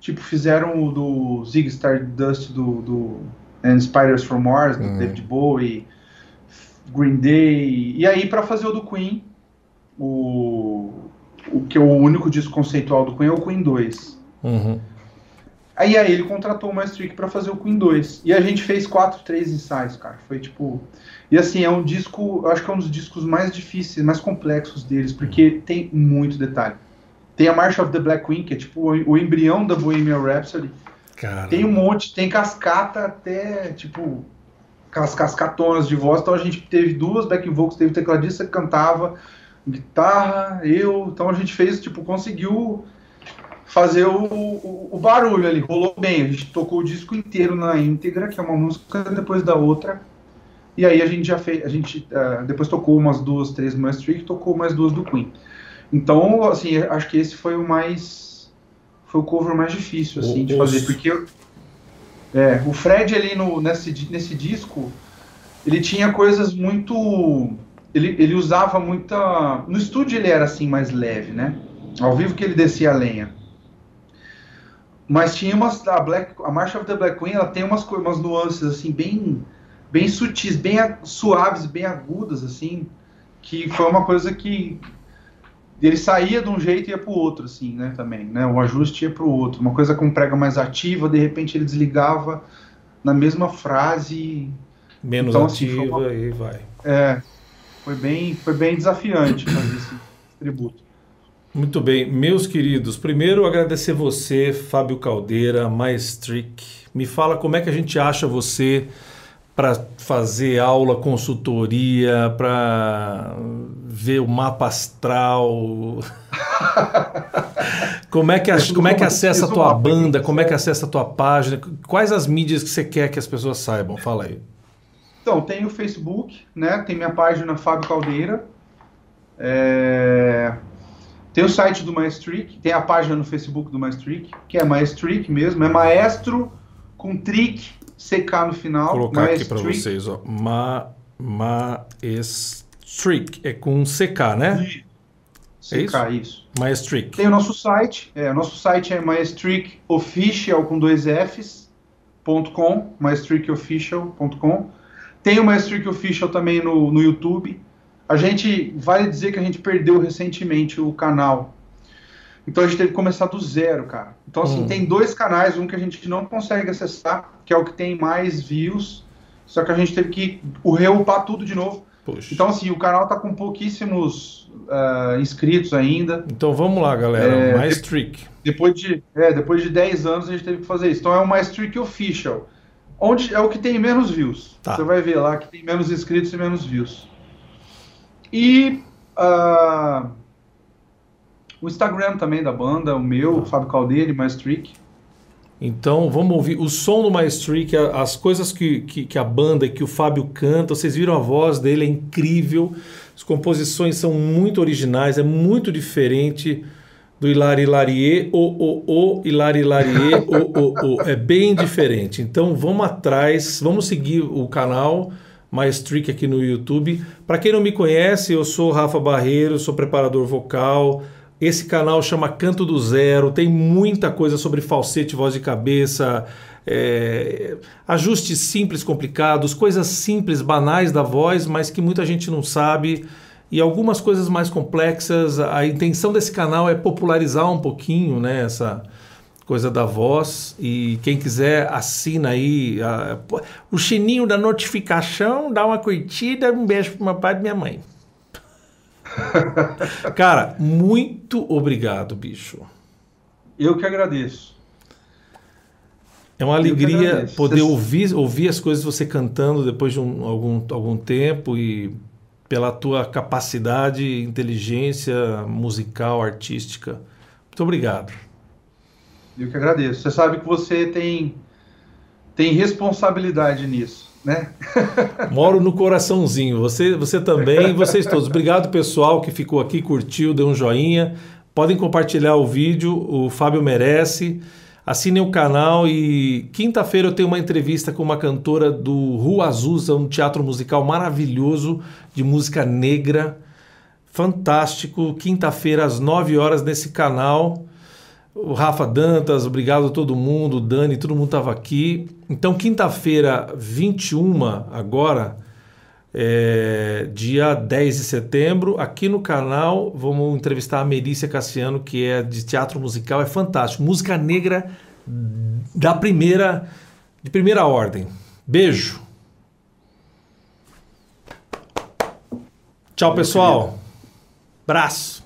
tipo, fizeram o do Zig Stardust do, do And Spiders from Mars, do Hum. David Bowie, Green Day, e aí para fazer o do Queen, o, o que é o único disco conceitual do Queen é o Queen 2. Uhum. Aí, aí ele contratou o Maestric para fazer o Queen 2. E a gente fez quatro, três ensaios, cara. Foi tipo. E assim, é um disco. Eu acho que é um dos discos mais difíceis, mais complexos deles, porque tem muito detalhe. Tem a March of the Black Queen, que é tipo o, o embrião da Bohemian Rhapsody. Cara. Tem um monte, tem cascata até, tipo, aquelas cascatonas de voz. Então a gente teve duas back vocals, teve tecladista que cantava, guitarra, eu. Então a gente fez, tipo, conseguiu fazer o, o, o barulho ali, rolou bem. A gente tocou o disco inteiro na íntegra, que é uma música depois da outra. E aí a gente já fez, a gente eh, depois tocou umas duas, três do Maastricht, tocou mais duas do Queen. Então, assim, acho que esse foi o mais foi o cover mais difícil assim O- de fazer, porque eu- é, o Fred ali no nesse nesse disco, ele tinha coisas muito ele, ele usava muita no estúdio ele era assim mais leve, né? Ao vivo que ele descia a lenha. Mas tinha umas a Black a March of the Black Queen, ela tem umas umas nuances assim bem bem sutis, bem a- suaves, bem agudas assim, que foi uma coisa que ele saía de um jeito e ia para o outro, assim, né, também, né, o ajuste ia para o outro, uma coisa com prega mais ativa, de repente ele desligava na mesma frase. Menos então, assim, ativa uma... e vai. É, foi bem, foi bem desafiante fazer esse tributo. Muito bem, meus queridos, primeiro agradecer você, Fábio Caldeira, Maestric. Me fala como é que a gente acha você para fazer aula, consultoria, para ver o mapa astral. como é que, como é que acessa a tua banda? Como é que acessa a tua página? Quais as mídias que você quer que as pessoas saibam? Fala aí. Então, tem o Facebook, né? Tem minha página Fábio Caldeira. É... Tem o site do Maestric, tem a página no Facebook do Maestric, que é Maestric mesmo, é maestro com trick CK no final. Vou colocar aqui para vocês, ó. Ma, Maestric, é com CK, né? CK, é isso? isso. Maestric. Tem o nosso site, é, o nosso site é maestricofficial com dois Fs.com, maestricofficial.com. Tem o Maestric Official também no, no YouTube. A gente, vale dizer que a gente perdeu recentemente o canal então a gente teve que começar do zero, cara. Então, assim, hum. tem dois canais, um que a gente não consegue acessar, que é o que tem mais views, só que a gente teve que reupar tudo de novo. Puxa. Então, assim, o canal tá com pouquíssimos uh, inscritos ainda. Então vamos lá, galera. É, mais Trick. Depois de, é, depois de 10 anos a gente teve que fazer isso. Então é o Mais Trick Official. Onde é o que tem menos views. Tá. Você vai ver lá que tem menos inscritos e menos views. E. Uh, o Instagram também da banda, o meu, o Fábio Caldeira e Maestric. Então vamos ouvir o som do Maestric, as coisas que, que, que, a banda, que o Fábio canta. Vocês viram a voz dele, é incrível. As composições são muito originais, é muito diferente do Hilari Hilarie, o, o, o, Hilari Hilarie, o, o, o. É bem diferente. Então vamos atrás, vamos seguir o canal Maestric aqui no YouTube. Para quem não me conhece, eu sou Rafa Barreiro, sou preparador vocal esse canal chama Canto do Zero, tem muita coisa sobre falsete, voz de cabeça, é, ajustes simples, complicados, coisas simples, banais da voz, mas que muita gente não sabe. E algumas coisas mais complexas. A intenção desse canal é popularizar um pouquinho né, essa coisa da voz. E quem quiser, assina aí. A, o sininho da notificação, dá uma curtida, um beijo pro meu pai e minha mãe. Cara, muito obrigado, bicho. Eu que agradeço. É uma alegria poder você... ouvir, ouvir as coisas você cantando depois de um, algum, algum tempo e pela tua capacidade, inteligência musical, artística. Muito obrigado. Eu que agradeço. Você sabe que você tem, tem responsabilidade nisso né? Moro no coraçãozinho. Você, você também, vocês todos. Obrigado, pessoal, que ficou aqui, curtiu, deu um joinha. Podem compartilhar o vídeo, o Fábio merece. Assinem o canal e quinta-feira eu tenho uma entrevista com uma cantora do Rua Azusa, um teatro musical maravilhoso de música negra. Fantástico. Quinta-feira às 9 horas nesse canal o Rafa Dantas, obrigado a todo mundo, o Dani, todo mundo estava aqui. Então, quinta-feira, 21 agora, é, dia 10 de setembro, aqui no canal, vamos entrevistar a Merícia Cassiano, que é de teatro musical, é fantástico. Música negra da primeira, de primeira ordem. Beijo. Tchau, pessoal. Braço.